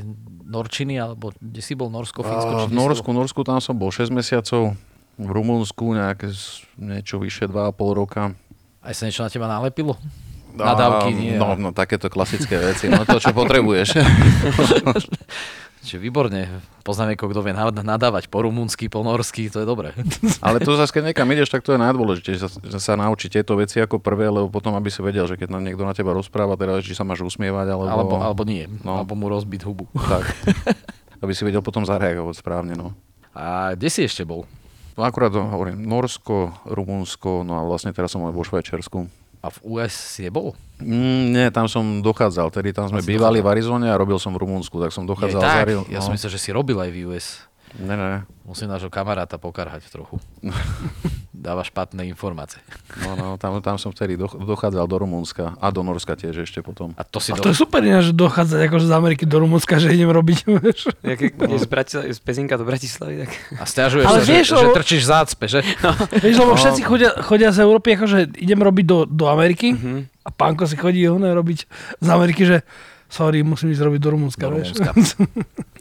Norčiny, alebo kde si bol, Norsko, Fínsko? a v Norsku, bol? Norsku tam som bol 6 mesiacov, v Rumunsku nejaké niečo vyše 2,5 roka. Aj sa niečo na teba nalepilo? Nadávky A, nie. No, no, takéto klasické veci, no to, čo potrebuješ. Čiže výborne. Poznám niekoho, kto vie nad- nadávať po rumunsky, po norsky, to je dobré. Ale to zase, keď niekam ideš, tak to je najdôležitejšie, že sa, že sa naučiť tieto veci ako prvé, lebo potom, aby si vedel, že keď niekto na teba rozpráva, teda, či sa máš usmievať, alebo... Alebo, alebo nie. No. Alebo mu rozbiť hubu. Tak. aby si vedel potom zareagovať správne, no. A kde si ešte bol? No akurát to hovorím, Norsko, Rumunsko, no a vlastne teraz som aj vo Švajčiarsku. A v US si nebol? Mm, nie, tam som dochádzal, tedy tam sme bývali v Arizone a robil som v Rumunsku, tak som dochádzal tak, z Ari- ja no. som myslel, že si robil aj v US. Ne, ne, Musím nášho kamaráta pokarhať trochu. Dáva špatné informácie. no, no, tam, tam som vtedy doch- dochádzal do Rumunska a do Norska tiež ešte potom. A to si A do... to je super ináč, že dochádzať akože z Ameriky do Rumunska, že idem robiť. vieš. Ja, keď budeš z, Bratisla- z Pezinka do Bratislavy, tak... A stiažuješ Ale sa, vieš, že, že lebo- trčíš zácpe, že? Vieš, lebo všetci chodia, chodia z Európy, akože idem robiť do, do Ameriky Mhm. a pánko si chodí oné robiť z Ameriky, že sorry, musím ísť robiť do Rumunska, Do. Rumunska.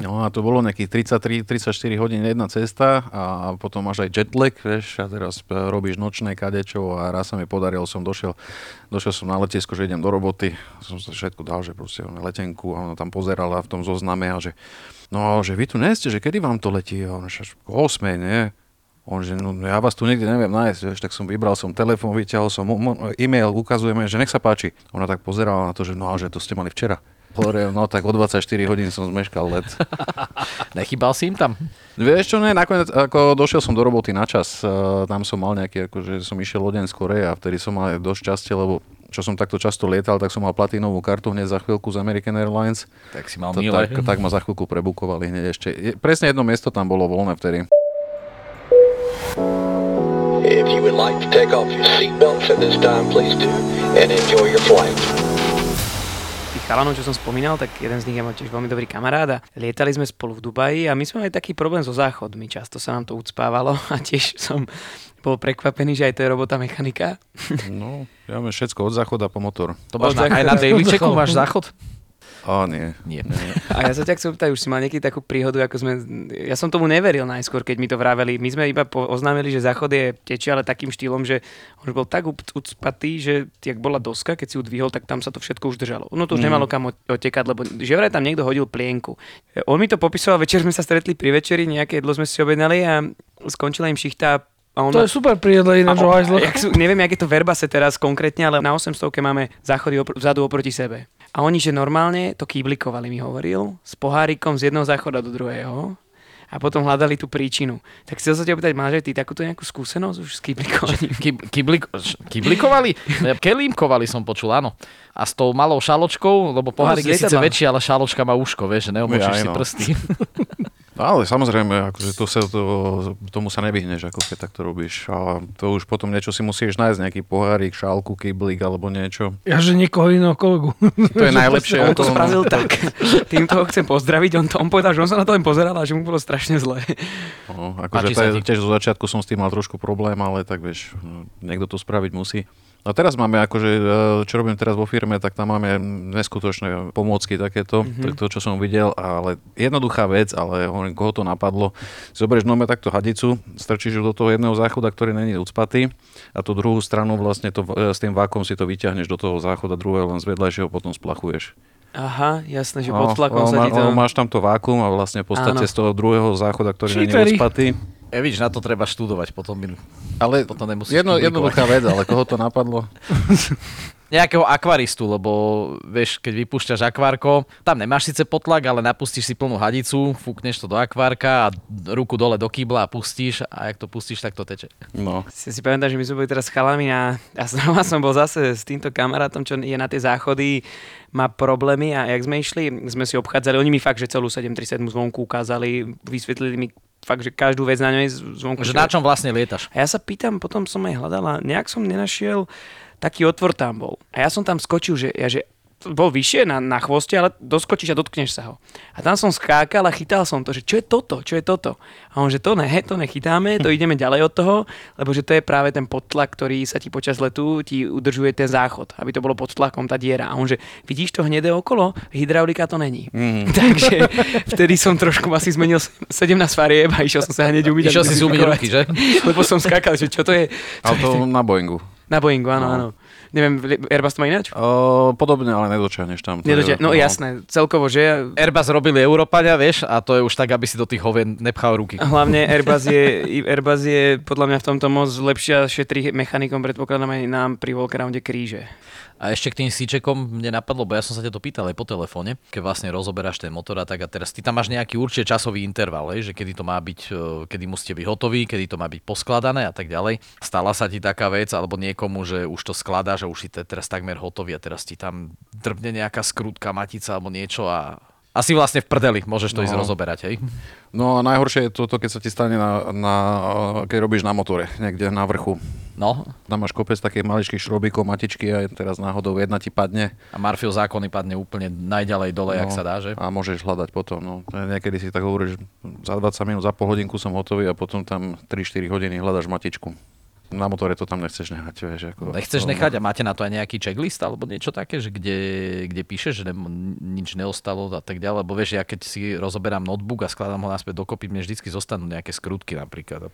No a to bolo nejakých 33-34 hodín jedna cesta a potom máš aj jetlag, vieš, a teraz e, robíš nočné kadečo a raz sa mi podarilo, som došiel, došiel som na letisko, že idem do roboty, som sa všetko dal, že proste letenku a ona tam pozerala v tom zozname a že no, že vy tu nie ste, že kedy vám to letí? A ona, že až o 8, nie? On, že no, ja vás tu niekde neviem nájsť, vieš, tak som vybral som telefón, vyťahol som e-mail, ukazujeme, že nech sa páči. Ona tak pozerala na to, že no, a že to ste mali včera. Hovorím, no tak o 24 hodín som zmeškal let. Nechybal si im tam? Vieš čo, ne, nakoniec, ako došiel som do roboty na čas, uh, tam som mal nejaký, akože som išiel o deň skore a vtedy som mal dosť šťastie, lebo čo som takto často lietal, tak som mal platínovú kartu hneď za chvíľku z American Airlines. Tak si mal To, milé. tak, tak ma za chvíľku prebukovali hneď ešte. Je, presne jedno miesto tam bolo voľné vtedy. If you would like to take off your seatbelts at this time, please do, and enjoy your flight. Chalanov, čo som spomínal, tak jeden z nich je môj tiež veľmi dobrý kamarát a lietali sme spolu v Dubaji a my sme mali taký problém so záchodmi. Často sa nám to ucpávalo a tiež som bol prekvapený, že aj to je robota mechanika. No, ja mám všetko od záchoda po motor. To máš Od na, aj na daily checku máš záchod? A nie. Nie. A ja sa ťa chcem pýtať, už si mal niekedy takú príhodu, ako sme... Ja som tomu neveril najskôr, keď mi to vraveli. My sme iba po- oznámili, že záchod je tečie, ale takým štýlom, že on už bol tak uc- ucpatý, že jak bola doska, keď si ju dvihol, tak tam sa to všetko už držalo. No to už nemalo kam o- otekať, lebo že vraj tam niekto hodil plienku. On mi to popisoval, večer sme sa stretli pri večeri, nejaké jedlo sme si objednali a skončila im šichta a on To je super prijedlo ináč, o o- hajzloch. neviem, jak je to Verbase teraz konkrétne, ale na 800 máme záchody opr- vzadu oproti sebe. A oni, že normálne to kýblikovali, mi hovoril, s pohárikom z jedného záchoda do druhého a potom hľadali tú príčinu. Tak chcel sa ťa opýtať, máš aj ty takúto nejakú skúsenosť už s kýblikovaním? Š- kyblikovali? Ja Kelímkovali som počul, áno. A s tou malou šaločkou, lebo pohárik z je síce väčší, ale šaločka má uško, vieš, že neomočíš Ja, si no. prsty. Ale samozrejme, akože to sa, to, tomu sa nevyhneš, ako keď takto robíš. A to už potom niečo si musíš nájsť, nejaký pohárik, šálku, kyblík alebo niečo. Ja, že niekoho iného kolegu. To je najlepšie. On to spravil tak. Týmto ho chcem pozdraviť. On, to, on povedal, že on sa na to len pozeral a že mu bolo strašne zle. No, akože tiež zo začiatku som s tým mal trošku problém, ale tak vieš, no, niekto to spraviť musí. A teraz máme akože, e, čo robím teraz vo firme, tak tam máme neskutočné pomôcky takéto, Mhm. mm-hmm. to, čo som videl, ale jednoduchá vec, ale hovorím, koho to napadlo. Zoberieš nome takto hadicu, strčíš do toho jedného záchoda, ktorý není ucpatý a tú druhú stranu vlastne to, e, s tým vákom si to vyťahneš do toho záchoda druhého, len z vedľajšieho potom splachuješ. Aha, jasné, že No, pod tlakom no, sa ti to... no, máš tam to vákum a vlastne v podstate Áno. z toho druhého záchoda, ktorý není Cheatery. ucpatý, Ja vidíš, na to treba študovať, potom ale Potom nemusíš jedno, publikovať. jednoduchá vec, ale koho to napadlo? Nejakého akvaristu, lebo vieš, keď vypúšťaš akvárko, tam nemáš síce potlak, ale napustíš si plnú hadicu, fúkneš to do akvárka a ruku dole do kýbla a pustíš a jak to pustíš, tak to teče. No. Si, si pamätám, že my sme boli teraz s chalami a, a znova som bol zase s týmto kamarátom, čo je na tie záchody, má problémy a jak sme išli, sme si obchádzali, oni mi fakt, že celú 737 zvonku ukázali, vysvetlili mi fakt, že každú vec na ňoj zvonku. Že na čom vlastne lietaš? A ja sa pýtam, potom som aj hľadala, nejak som nenašiel, taký otvor tam bol. A ja som tam skočil, že, ja, že bol vyššie na, na chvoste, ale doskočíš a dotkneš sa ho. A tam som skákal a chytal som to, že čo je toto, čo je toto. A on, že to ne, to nechytáme, to ideme ďalej od toho, lebo že to je práve ten podtlak, ktorý sa ti počas letu ti udržuje ten záchod, aby to bolo pod tlakom, tá diera. A on, že vidíš to hnedé okolo, hydraulika to není. Mm. Takže vtedy som trošku asi zmenil 17 farieb a išiel som sa hneď umyť. Išiel si umyť ruky, že? Lebo som skákal, že čo to je. Ale to na Boeingu. Na Boeingu, áno, No. áno. Neviem, Airbus to má ináč? O, podobne, ale nedočiahneš tam. Nedočia- je- no jasné, celkovo, že Airbus robili Európania, vieš, a to je už tak, aby si do tých hovien nepchal ruky. hlavne Airbus je, Airbus je podľa mňa v tomto moc lepšia, šetrí mechanikom, predpokladám aj nám pri Walkerounde kríže. A ešte k tým síčekom mne napadlo, bo ja som sa ťa to pýtal aj po telefóne, keď vlastne rozoberáš ten motor a tak a teraz ty tam máš nejaký určite časový interval, hej, že kedy to má byť, e, kedy musíte byť hotový, kedy to má byť poskladané a tak ďalej. Stala sa ti taká vec, alebo niekomu, že už to skladá, že už si te- teraz takmer hotový a teraz ti tam drbne nejaká skrutka, matica alebo niečo a asi vlastne v prdeli môžeš to No. ísť rozoberať, hej? No a najhoršie je toto, keď sa ti stane, na, na, keď robíš na motore, niekde na vrchu. No, Tam máš kopec takých maličkých šrobíkov, matičky a teraz náhodou jedna ti padne. a Marfil zákony padne úplne najďalej dole, jak sa dá, že? A môžeš hľadať potom. No. Niekedy si tak hovoríš, za 20 minút, za pol hodinku som hotový a potom tam 3-4 hodiny hľadaš matičku. Na motore to tam nechceš nehať. Vieš, ako, Nechceš to, nechať a máte na to aj nejaký checklist alebo niečo také, že kde, kde píšeš, že ne, nič neostalo a tak ďalej, lebo vieš, ja keď si rozoberám notebook a skladám ho naspäť dokopy, mne vždycky zostanú nejaké skrutky napríklad.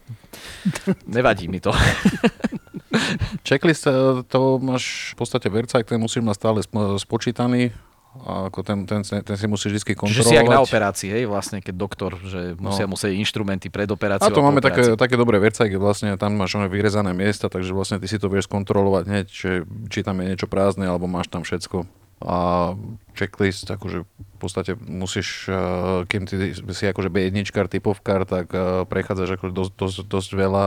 Nevadí mi to. Checklist, e, to máš v podstate vercajk, ten musíš mať stále spo- spočítaný. A ako ten, ten, ten si musíš vždy Čiže kontrolovať. si jak na operácii, hej, vlastne keď doktor, že musia No. musieť inštrumenty pred A operáciou. to po máme také, také dobré vercajky, vlastne tam máš oné vyrezané miesta, takže vlastne ty si to vieš kontrolovať hneď, či, či tam je niečo prázdne, alebo máš tam všetko. A checklist, akože v podstate musíš, eh, kým ty si akože B1, typovkár, tak eh, prechádzaš ako dosť, dosť, dosť veľa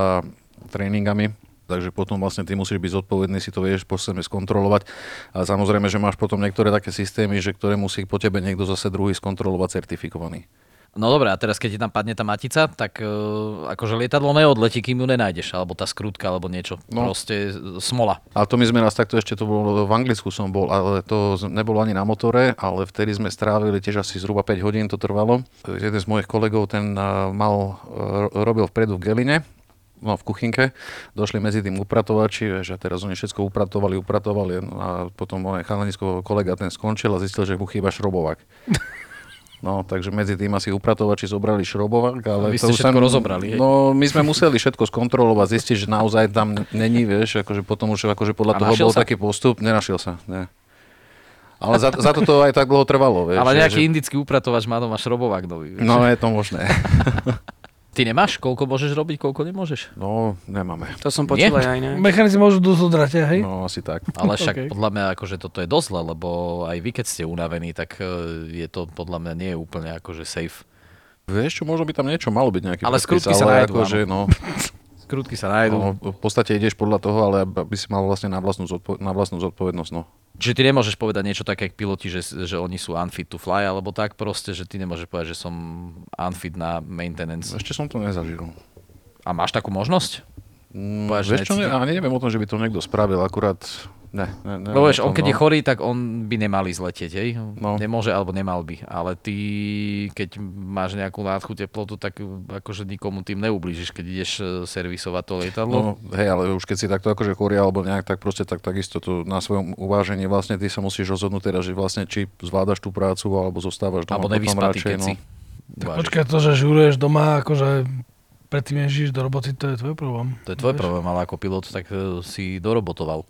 tréningami, takže potom vlastne ty musíš byť zodpovedný, si to vieš po sebe skontrolovať. A samozrejme, že máš potom niektoré také systémy, že ktoré musí po tebe niekto zase druhý skontrolovať certifikovaný. No dobré, a teraz keď ti tam padne tá matica, tak uh, akože lietadlo neodletí, kým ju nenájdeš, alebo tá skrutka, alebo niečo. No. Proste smola. Ale to my sme raz takto ešte, to bolo, v Anglicku som bol, ale to nebolo ani na motore, ale vtedy sme strávili tiež asi zhruba 5 hodín to trvalo. Jeden z mojich kolegov, ten a, mal, e, robil vpredu v Geline, no v kuchynke, došli medzi tým upratovači, a teraz oni všetko upratovali, upratovali no a potom môj chalanisko kolega ten skončil a zistil, že mu chýba šrobovák. No, takže medzi tým asi upratovači zobrali šrobovák, ale... vy to ste už všetko rozobrali, hej? No, my sme museli všetko skontrolovať, zistiť, že naozaj tam není, vieš, akože potom už akože podľa A toho bol sa? taký postup, nenašiel sa, ne. Ale za, za to to aj tak dlho trvalo, vieš. Ale že- nejaký že... indický upratovač má doma šrobovák nový. vieš. No, je to možné. Ty nemáš, koľko môžeš robiť, koľko nemôžeš? No, nemáme. To som počul aj iné. Mechanici môžu dosť odraťať, hej? No, asi tak. Ale však OK. podľa mňa akože toto je dosť zle, lebo aj vy keď ste unavení, tak e, je to podľa mňa nie je úplne akože safe. Vieš čo, možno by tam niečo malo byť nejaký Ale predpis, skrutky sa ale nájdú, akože, no, Skrutky sa nájdú. no, v podstate ideš podľa toho, ale aby si mal vlastne na vlastnú, zodpo- na vlastnú zodpovednosť. No. Čiže ty nemôžeš povedať niečo také, jak piloti, že, že oni sú unfit to fly, alebo tak proste, že ty nemôžeš povedať, že som unfit na maintenance. Ešte som to nezažil. A máš takú možnosť? Mm, vieš čo, ne, neviem o tom, že by to niekto spravil, akurát ne. ne, ne Lebo vieš, on keď no. je chorý, tak on by nemal ísť letieť, hej? No. Nemôže alebo nemal by. Ale ty, keď máš nejakú nádchu teplotu, tak akože nikomu tým neublížiš, keď ideš e, servisovať to lietadlo. No, hej, ale už keď si takto akože chorý alebo nejak, tak proste tak, takisto to na svojom uvážení vlastne ty sa musíš rozhodnúť teda, že vlastne či zvládaš tú prácu alebo zostávaš doma alebo nevyspatý, keď no. si. Tak počkaj, to, že žuruješ doma, akože predtým, než do roboty, to je tvoj problém. To je tvoj Vieš? problém, ale ako pilot, tak e, si dorobotoval.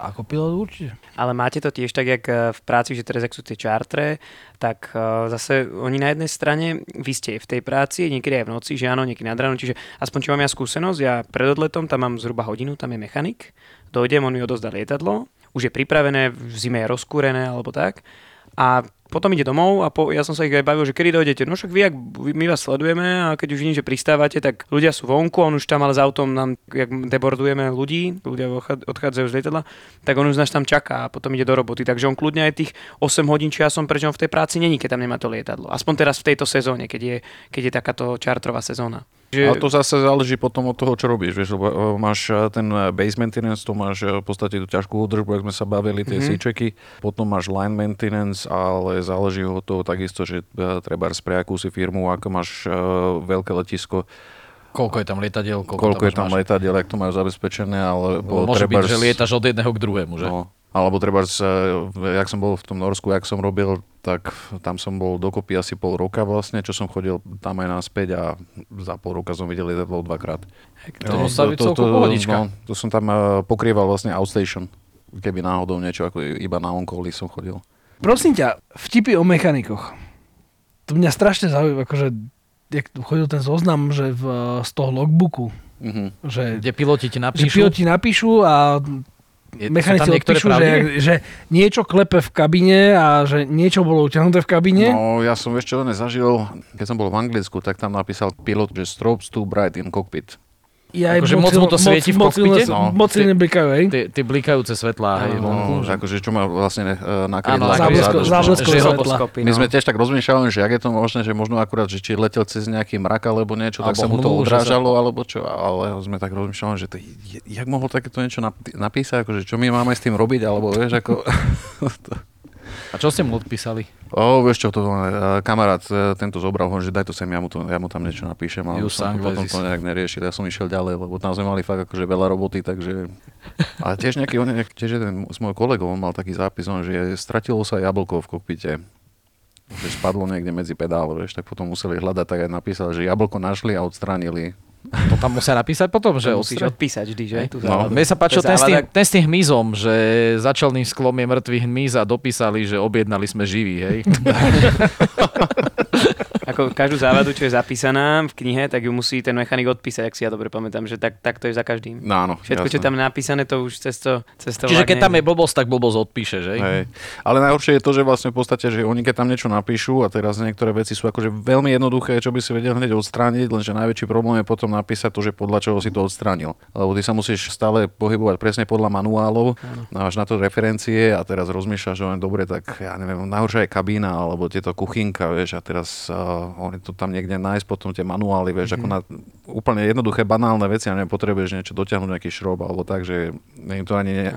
Ako pilot určite. Ale máte to tiež tak, jak eh, v práci, že teraz, ak sú tie čartre, tak eh, zase oni na jednej strane, vy ste v tej práci, niekedy aj v noci, že áno, niekedy nad ráno, čiže aspoň čo mám ja skúsenosť, ja pred odletom tam mám zhruba hodinu, tam je mechanik, dojdem, on mi odozdá lietadlo, už je pripravené, v zime je rozkúrené alebo tak a potom ide domov a po, ja som sa ich aj bavil, že kedy dojdete. No však vy, ak, my vás sledujeme a keď už vidím, že pristávate, tak ľudia sú vonku, on už tam ale s autom nám, jak debordujeme ľudí, ľudia odchá- odchádzajú z lietadla, tak on už nás tam čaká a potom ide do roboty. Takže on kľudne aj tých 8 hodín, čo ja som prečo on v tej práci není, keď tam nemá to lietadlo. Aspoň teraz v tejto sezóne, keď je, keď je takáto čartrová sezóna. Ale to zase záleží potom od toho, čo robíš. Vieš, lebo e, máš e, ten e, base maintenance, to máš v podstate tú ťažkú údržbu, ako sme sa bavili, tie Mhm. mm-hmm. C-checky. Potom máš line maintenance, ale záleží od toho takisto, že treba pre akú si firmu, ako máš veľké letisko, Koľko je tam lietadiel, koľko, koľko je tam máš- letadiel, ak to majú zabezpečené, ale Môže byť, že lietaš od jedného k druhému, že? No, alebo treba, jak som bol v tom Norsku, jak som robil, tak tam som bol dokopy asi pol roka vlastne, čo som chodil tam aj naspäť a za pol roka som videl lietadlo dvakrát. To musela byť celkom pohodička. no, to som tam eh, pokrýval vlastne outstation, keby náhodou niečo, ako iba na on som chodil. Prosím ťa, vtipy o mechanikoch. To mňa strašne zaujíma, akože jak chodil ten zoznam, že v, z toho logbooku, Mhm. že, Kde piloti ti že napíšu. piloti napíšu a Je- mechanici odpíšu, že, že niečo klepe v kabine a že niečo bolo utiahnuté v kabine. No, ja som ešte len zažil, keď som bol v Anglicku, tak tam napísal pilot, že strobes too bright in cockpit. Ja Akože moc mu to svieti v kokpite? No, No. moc blikajú, hej? Tie, tie blikajúce svetlá, hej, vonku. No, že akože čo má vlastne uh, na Áno, krídlach záblesko- vzadu. zábleskové svetla. My sme tiež tak rozmýšľali, že ak je to možné, že možno akurát, že či letel cez nejaký mrak alebo niečo, tak sa mu to odrážalo, alebo čo, ale sme tak rozmýšľali, že to, jak mohol takéto niečo nap- napísať, akože čo my máme s tým robiť, alebo vieš, ako... A čo ste mu odpísali? o, vieš čo, to uh, kamarát uh, tento zobral, hovorí, že daj to sem, ja mu, to, ja mu tam niečo napíšem, ale už som potom to nejak neriešil, ja som išiel ďalej, lebo tam sme mali fakt akože veľa roboty, takže... A tiež nejaký, on, tiež jeden z mojich kolegov, on mal taký zápis, on, že stratilo sa jablko v kokpite že spadlo niekde medzi pedál, vieš, tak potom museli hľadať, tak aj napísal, že jablko našli a odstránili. To tam musia napísať potom, že To musíš odpísať vždy, že? Tú No. Mne sa páčil ten s, tým, ten s tým hmyzom, že začalným sklom je mŕtvý hmyz a dopísali, že objednali sme živý, hej. Ako každú závadu, čo je zapísaná v knihe, tak ju musí ten mechanik odpísať, ak si ja dobre pamätám, že tak, tak to je za každým. No áno. Všetko, čo jasné. tam je napísané, to už cez to, cez to Čiže keď tam je blbosť, tak blbosť odpíšeš, hej. Hej. Ale najhoršie je to, že vlastne v podstate, že oni keď tam niečo napíšu a teraz niektoré veci sú akože veľmi jednoduché, čo by si vedel hneď odstrániť, lenže najväčší problém je potom napísať to, že podľa čoho si to odstránil. Lebo ty sa musíš stále pohybovať presne podľa manuálov, máš na to referencie a teraz rozmýšľaš, že len dobre, tak ja neviem, najhoršia je kabína alebo tieto kuchynka, vieš, a teraz uh, oni to tam niekde nájsť potom tie manuály, vieš, ako na úplne jednoduché, banálne veci, a neviem, potrebuješ niečo dotiahnuť, nejaký šrob alebo tak, že nie, to ani ne,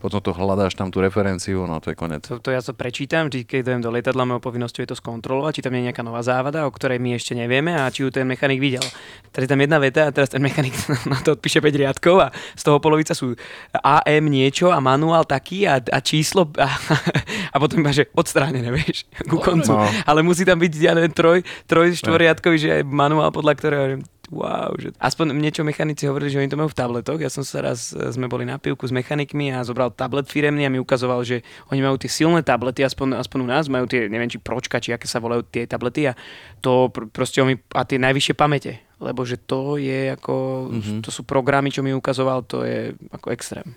potom to hľadáš tam tú referenciu, no to je konec. To, to ja to prečítam, vždy, keď idem do lietadla, mojou povinnosťou je to skontrolovať, či tam nie je nejaká nová závada, o ktorej my ešte nevieme a či ju ten mechanik videl. Teraz je tam jedna veta a teraz ten mechanik na to odpíše 5 riadkov a z toho polovica sú AM niečo a manuál taký a, a číslo a, a potom iba, že odstránené, vieš, ku koncu. No. Ale musí tam byť, ja neviem, troj, troj štvoriadkový, že aj manuál, podľa ktorého Wow, že... Aspoň niečo mechanici hovorili, že oni to majú v tabletoch. Ja som sa raz, e, sme boli na pivku s mechanikmi a zobral tablet firemný a mi ukazoval, že oni majú tie silné tablety, aspoň, aspoň u nás majú tie, neviem či pročka, či aké sa volajú tie tablety a to pr- proste oni, a tie najvyššie pamäte. lebo že to je ako, mm-hmm. to sú programy, čo mi ukazoval, to je ako extrém.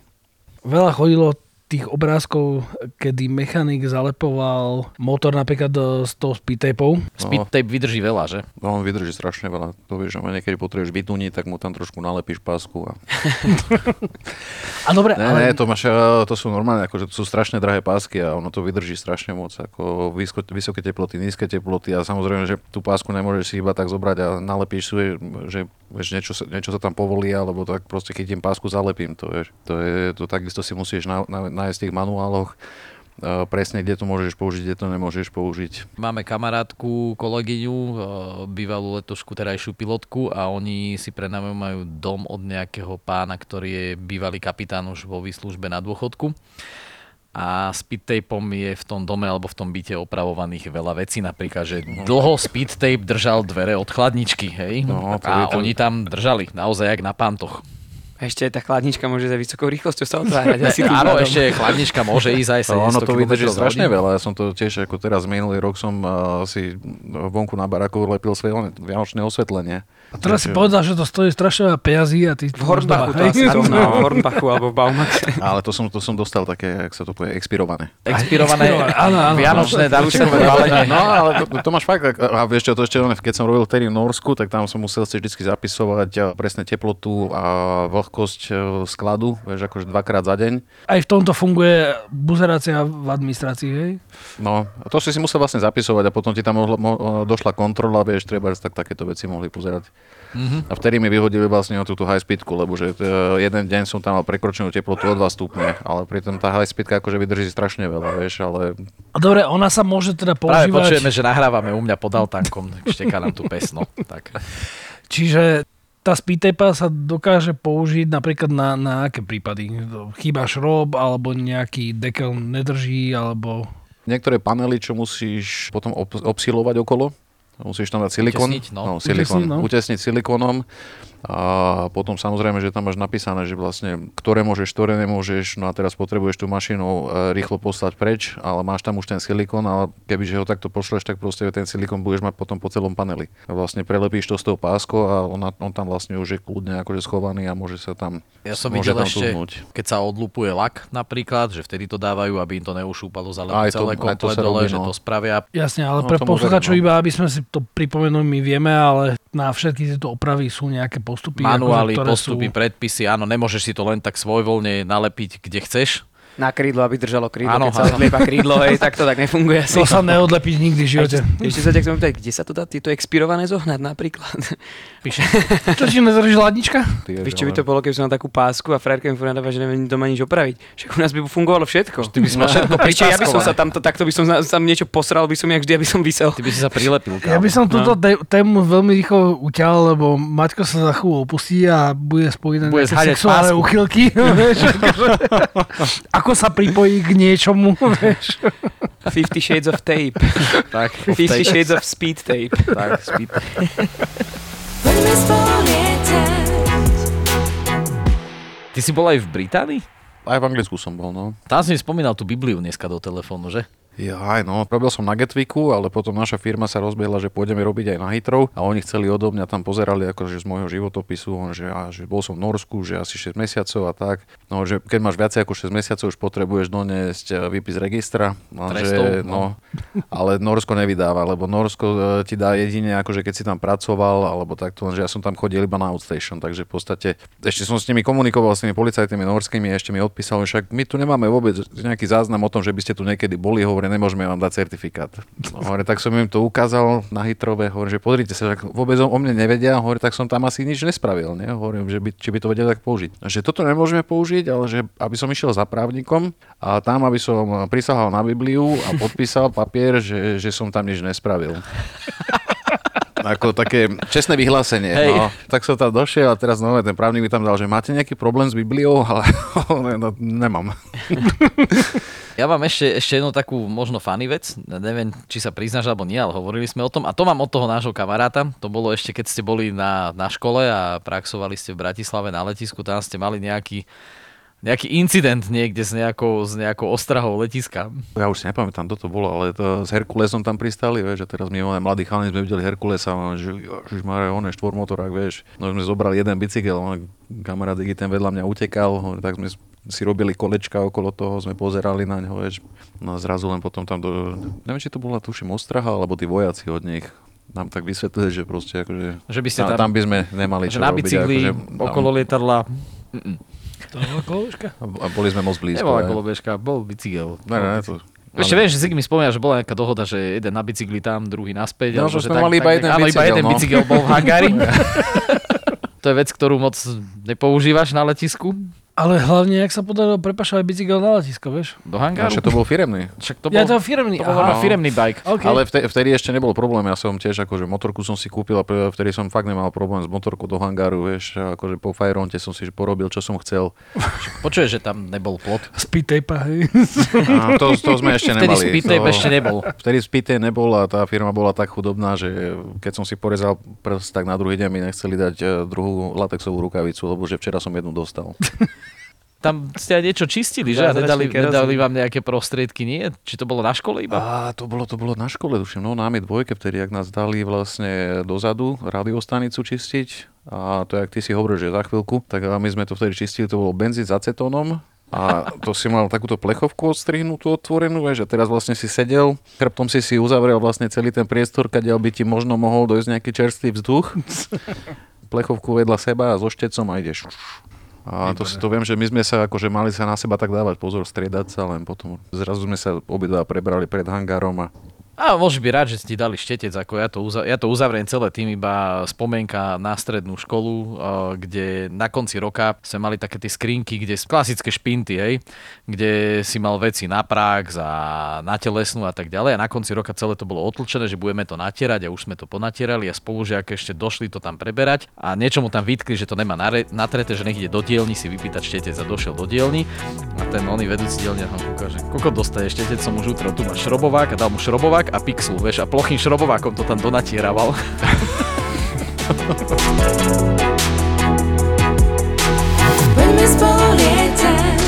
Veľa chodilo tých obrázkov, kedy mechanik zalepoval motor napríklad e, s tou speedtapou. Speed tape vydrží veľa, že? No, on vydrží strašne veľa. To vieš, že niekedy potrebuješ vytuniť, tak mu tam trošku nalepíš pásku. A... A dobre, Ne, ale ne, to, máš, eh, to sú normálne, akože to sú strašne drahé pásky a ono to vydrží strašne moc. Ako vysko, vysoké teploty, nízke teploty a samozrejme, že tú pásku nemôžeš si iba tak zobrať a nalepíš si, že vieš, niečo, sa, niečo sa tam povolí, alebo tak proste chytím pásku, zalepím to. Vieš. To, je, to takisto si musíš na, na, nájsť v tých manuáloch eh, presne, kde to môžeš použiť, kde to nemôžeš použiť. Máme kamarátku, kolegyňu, e, bývalú letošku, terajšiu pilotku a oni si prenajímajú dom od nejakého pána, ktorý je bývalý kapitán už vo výslužbe na dôchodku. A speed tapeom je v tom dome alebo v tom byte opravovaných veľa vecí, napríklad, že dlho speed tape držal dvere od chladničky, hej? No, a to- oni tam držali, naozaj jak na pantoch. A ešte tá chladnička môže za vysokou rýchlosťou sa otvárať. Asi tým Áno, ešte chladnička môže ísť aj 700 No, ono to vydrží strašne veľa. Ja som to tiež ako teraz minulý rok som uh, si vonku na baraku lepil svoje vianočné osvetlenie. A teraz si povedal, že to stojí strašne veľa peňazí a ty... V Hornbachu to asi rovná, v Hornbachu alebo v Baumaxe. Ale to som, to som dostal také, jak sa to povie, expirované. Expirované Áno, áno. vianočné darčekové balenie. No, ale to, to máš fakt, ak- a vieš čo, to ešte keď som robil vtedy v Norsku, tak tam som musel si vždy zapisovať a, presne teplotu a vlhkosť e, skladu, vieš, akože dvakrát za deň. Aj v tomto funguje buzerácia v administrácii, hej? No, to si si musel vlastne zapisovať a potom ti tam mohla, mo, došla kontrola, vieš, treba, tak takéto veci mohli pozerať. Mm-hmm. A vtedy mi vyhodili vlastne o túto high speedku, lebo že e, jeden deň som tam mal prekročenú teplotu o 2 stupne, ale pritom tá high speedka akože vydrží strašne veľa, vieš, ale A dobre, ona sa môže teda Práve používať... počujeme, že nahrávame u mňa pod altánkom, tak šteká nám tu pesno. Tak. Čiže tá speedtape sa dokáže použiť napríklad na, na aké prípady? Chýba šrob, alebo nejaký dekel nedrží, alebo... niektoré panely, čo musíš potom ob- obsilovať okolo, musíš tam dať silikón, Utesniť, no. no, silikón, Utesniť, no. utesniť silikónom a potom samozrejme, že tam máš napísané, že vlastne ktoré môžeš, ktoré nemôžeš, no a teraz potrebuješ tú mašinu e, rýchlo poslať preč, ale máš tam už ten silikón, ale kebyže ho takto pošleš, tak proste ten silikón budeš mať potom po celom paneli. A vlastne prelepíš to s tou páskou a on, on tam vlastne už je kľudne akože schovaný a môže sa tam Ja som môže videl tam ešte, tuhnúť. keď sa odlupuje lak napríklad, že vtedy to dávajú, aby im to neušúpalo za Aj to- celé aj to komplet dole, robí, že no. to spravia. Jasne, ale No, pre verím, no. iba, aby sme si to pripomenuli, my vieme, ale na všetky tieto opravy sú nejaké postupy. Manuály, akože, postupy, sú... predpisy, áno, nemôžeš si to len tak svojvoľne nalepiť, kde chceš. Na krídlo, aby držalo krídlo. Áno, Keď sa odliepa krídlo, hej, tak to tak nefunguje asi. To sa neodlepí nikdy v živote. Ešte sa ťa chcem opýtať, kde sa to dá tieto expirované zohnať napríklad? Píše. Čo ti nedrží ladnička? Vieš, čo by to bolo, keby som mal takú pásku a frajerka mi nadáva, že neviem doma nič opraviť. Však u nás by fungovalo všetko. Ty by si mal všetko Ešte ja by som sa tamto, takto by som na- tam niečo posral, by som jak vždy, aby som vysel. Ty by si sa prilepil. Ja by som túto té- tému veľmi rýchlo uťal, lebo Maťko sa za chvíľu opustí a bude spojiť na Bude nejaké sexuálne uchylky. ako sa pripojí k niečomu, vieš. Fifty Shades of Tape. Tak, Fifty Shades of Speed Tape. tak, speed. Ty si bol aj v Británii? Aj v Anglicku som bol, no. Tam si mi spomínal tú Bibliu dneska do telefónu, že? Ja, no, robil som na Getwiku, ale potom naša firma sa rozbiehla, že pôjdeme robiť aj na Heathrow a oni chceli odo mňa tam pozerali akože z môjho životopisu, on, že, a, že bol som v Norsku, že asi 6 mesiacov a tak. No, že keď máš viacej ako 6 mesiacov, už potrebuješ doniesť e, výpis registra. A Trestov, že, no. ale Norsko nevydáva, lebo Norsko e, ti dá jedine, akože keď si tam pracoval, alebo takto, že ja som tam chodil iba na outstation, takže v podstate ešte som s nimi komunikoval s tými policajtými norskými, ešte mi odpísal, však my tu nemáme vôbec nejaký záznam o tom, že by ste tu niekedy boli, hovorím, nemôžeme vám dať certifikát. Hovorím, tak som im to ukázal na Hitrove, hovorím, že pozrite sa, že vôbec o, mne nevedia, hovorím, tak som tam asi nič nespravil, ne? hovorím, že by, či by to vedeli tak použiť. Že toto nemôžeme použiť, ale že aby som išiel za právnikom a tam, aby som prisahal na Bibliu a podpísal papier, že, že som tam nič nespravil. Ako také čestné vyhlásenie. Hej. No, tak som tam došiel a teraz nové, ten právnik mi tam dal, že máte nejaký problém s Bibliou, ale no, nemám. Ja mám ešte, ešte jednu takú možno funny vec. Neviem, či sa priznáš alebo nie, ale hovorili sme o tom. A to mám od toho nášho kamaráta. To bolo ešte, keď ste boli na, na škole a praxovali ste v Bratislave na letisku. Tam ste mali nejaký nejaký incident niekde s nejakou, s nejakou ostrahou letiska. Ja už si nepamätám, kto to bolo, ale to s Herkulesom tam pristali, vieš, a teraz my máme mladí chalani, sme videli Herkulesa, a že ježiš Mare, on je štvormotorák, vieš. No sme zobrali jeden bicykel, on, kamarát Iggy ten vedľa mňa utekal, tak sme si robili kolečka okolo toho, sme pozerali na ňo, vieš. No a zrazu len potom tam, do, neviem, či to bola, tuším, ostraha, alebo tí vojaci od nich nám tak vysvetlili, že proste akože... Že by ste tam, tam- by sme nemali Že čo na robiť. bicykli akože, okolo lietadla To bola koložka. a, boli sme moc blízko. nebola kolobežka, bol bicykel. Ne, ne, to, Ešte viem, že si mi spomína, že bola nejaká dohoda, že jeden na bicykli tam, druhý naspäť. No, že sme mali iba jeden áno, iba jeden no. bicykel bol v hangári. to je vec, ktorú moc nepoužívaš na letisku. Ale hlavne, jak sa podarilo prepašovať bicykel na letisko, vieš? Do ja, hangáru. však to bol firemný. Však to bol, Ja to firmný. to bol aha. firemný bike. OK. Ale vtedy, vtedy ešte nebol problém, ja som tiež akože motorku som si kúpil a vtedy som fakt nemal problém s motorkou do hangáru, vieš, akože po Fajronte som si porobil, čo som chcel. Počuješ, že tam nebol plot. Speed tape, hej. A to, to sme ešte Vtedy nemali. speed tape to, ešte nebol. Vtedy speed tape nebol a tá firma bola tak chudobná, že keď som si porezal prst, tak na druhý deň mi nechceli dať e, druhú latexovú rukavicu, lebo že včera som jednu dostal. Tam ste aj niečo čistili, že? A nedali, nedali vám nejaké prostriedky, nie? Či to bolo na škole iba? A to bolo, to bolo na škole, tuším, no námi dvojke vtedy, ak nás dali vlastne dozadu radiostanicu čistiť a to, jak ty si hovoril, že za chvíľku, tak my sme to vtedy čistili, to bolo benzín s acetónom a to si mal takúto plechovku odstrihnutú, otvorenú, a teraz vlastne si sedel, chrbtom si si uzavrel vlastne celý ten priestor, kadiaľ by ti možno mohol dojsť nejaký čerstvý vzduch, plechovku vedľa seba a so štecom a ideš. A to, to viem, že my sme sa akože mali sa na seba tak dávať pozor, striedať sa, len potom zrazu sme sa obidva prebrali pred hangárom a A môžeš byť rád, že si ti dali štetec, ako ja to, uza- ja to uzavriem celé tým iba spomienka na strednú školu, eh, kde na konci roka sme mali také tie skrinky, kde klasické špinty, hej, kde si mal veci na prax a na telesnú a tak ďalej. A na konci roka celé to bolo otlčené, že budeme to natierať a už sme to ponatierali a spolužiak ešte došli to tam preberať a niečo mu tam vytkli, že to nemá nare- natreté, že nech ide do dielny si vypýtať štetec a došiel do dielny a ten oný vedúci dielne tam kúka, že koľko dostaje štetec, som už utrel, tu máš šrobovák. A dal mu šrobovák a pixel, vieš, a plochým šrobovákom to tam donatieraval. Poďme spolu lietať.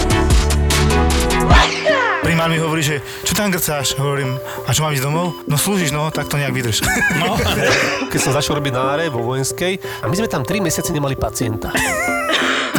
Primár mi hovorí, že čo tam grcáš? Hovorím, a čo mám ísť domov? No slúžiš, no, tak to nejak vydrž. No, keď som začal robiť na áre vo vojenskej a my sme tam 3 mesiace nemali pacienta.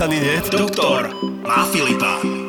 nedodýchaný, nie? Doktor má Filipa.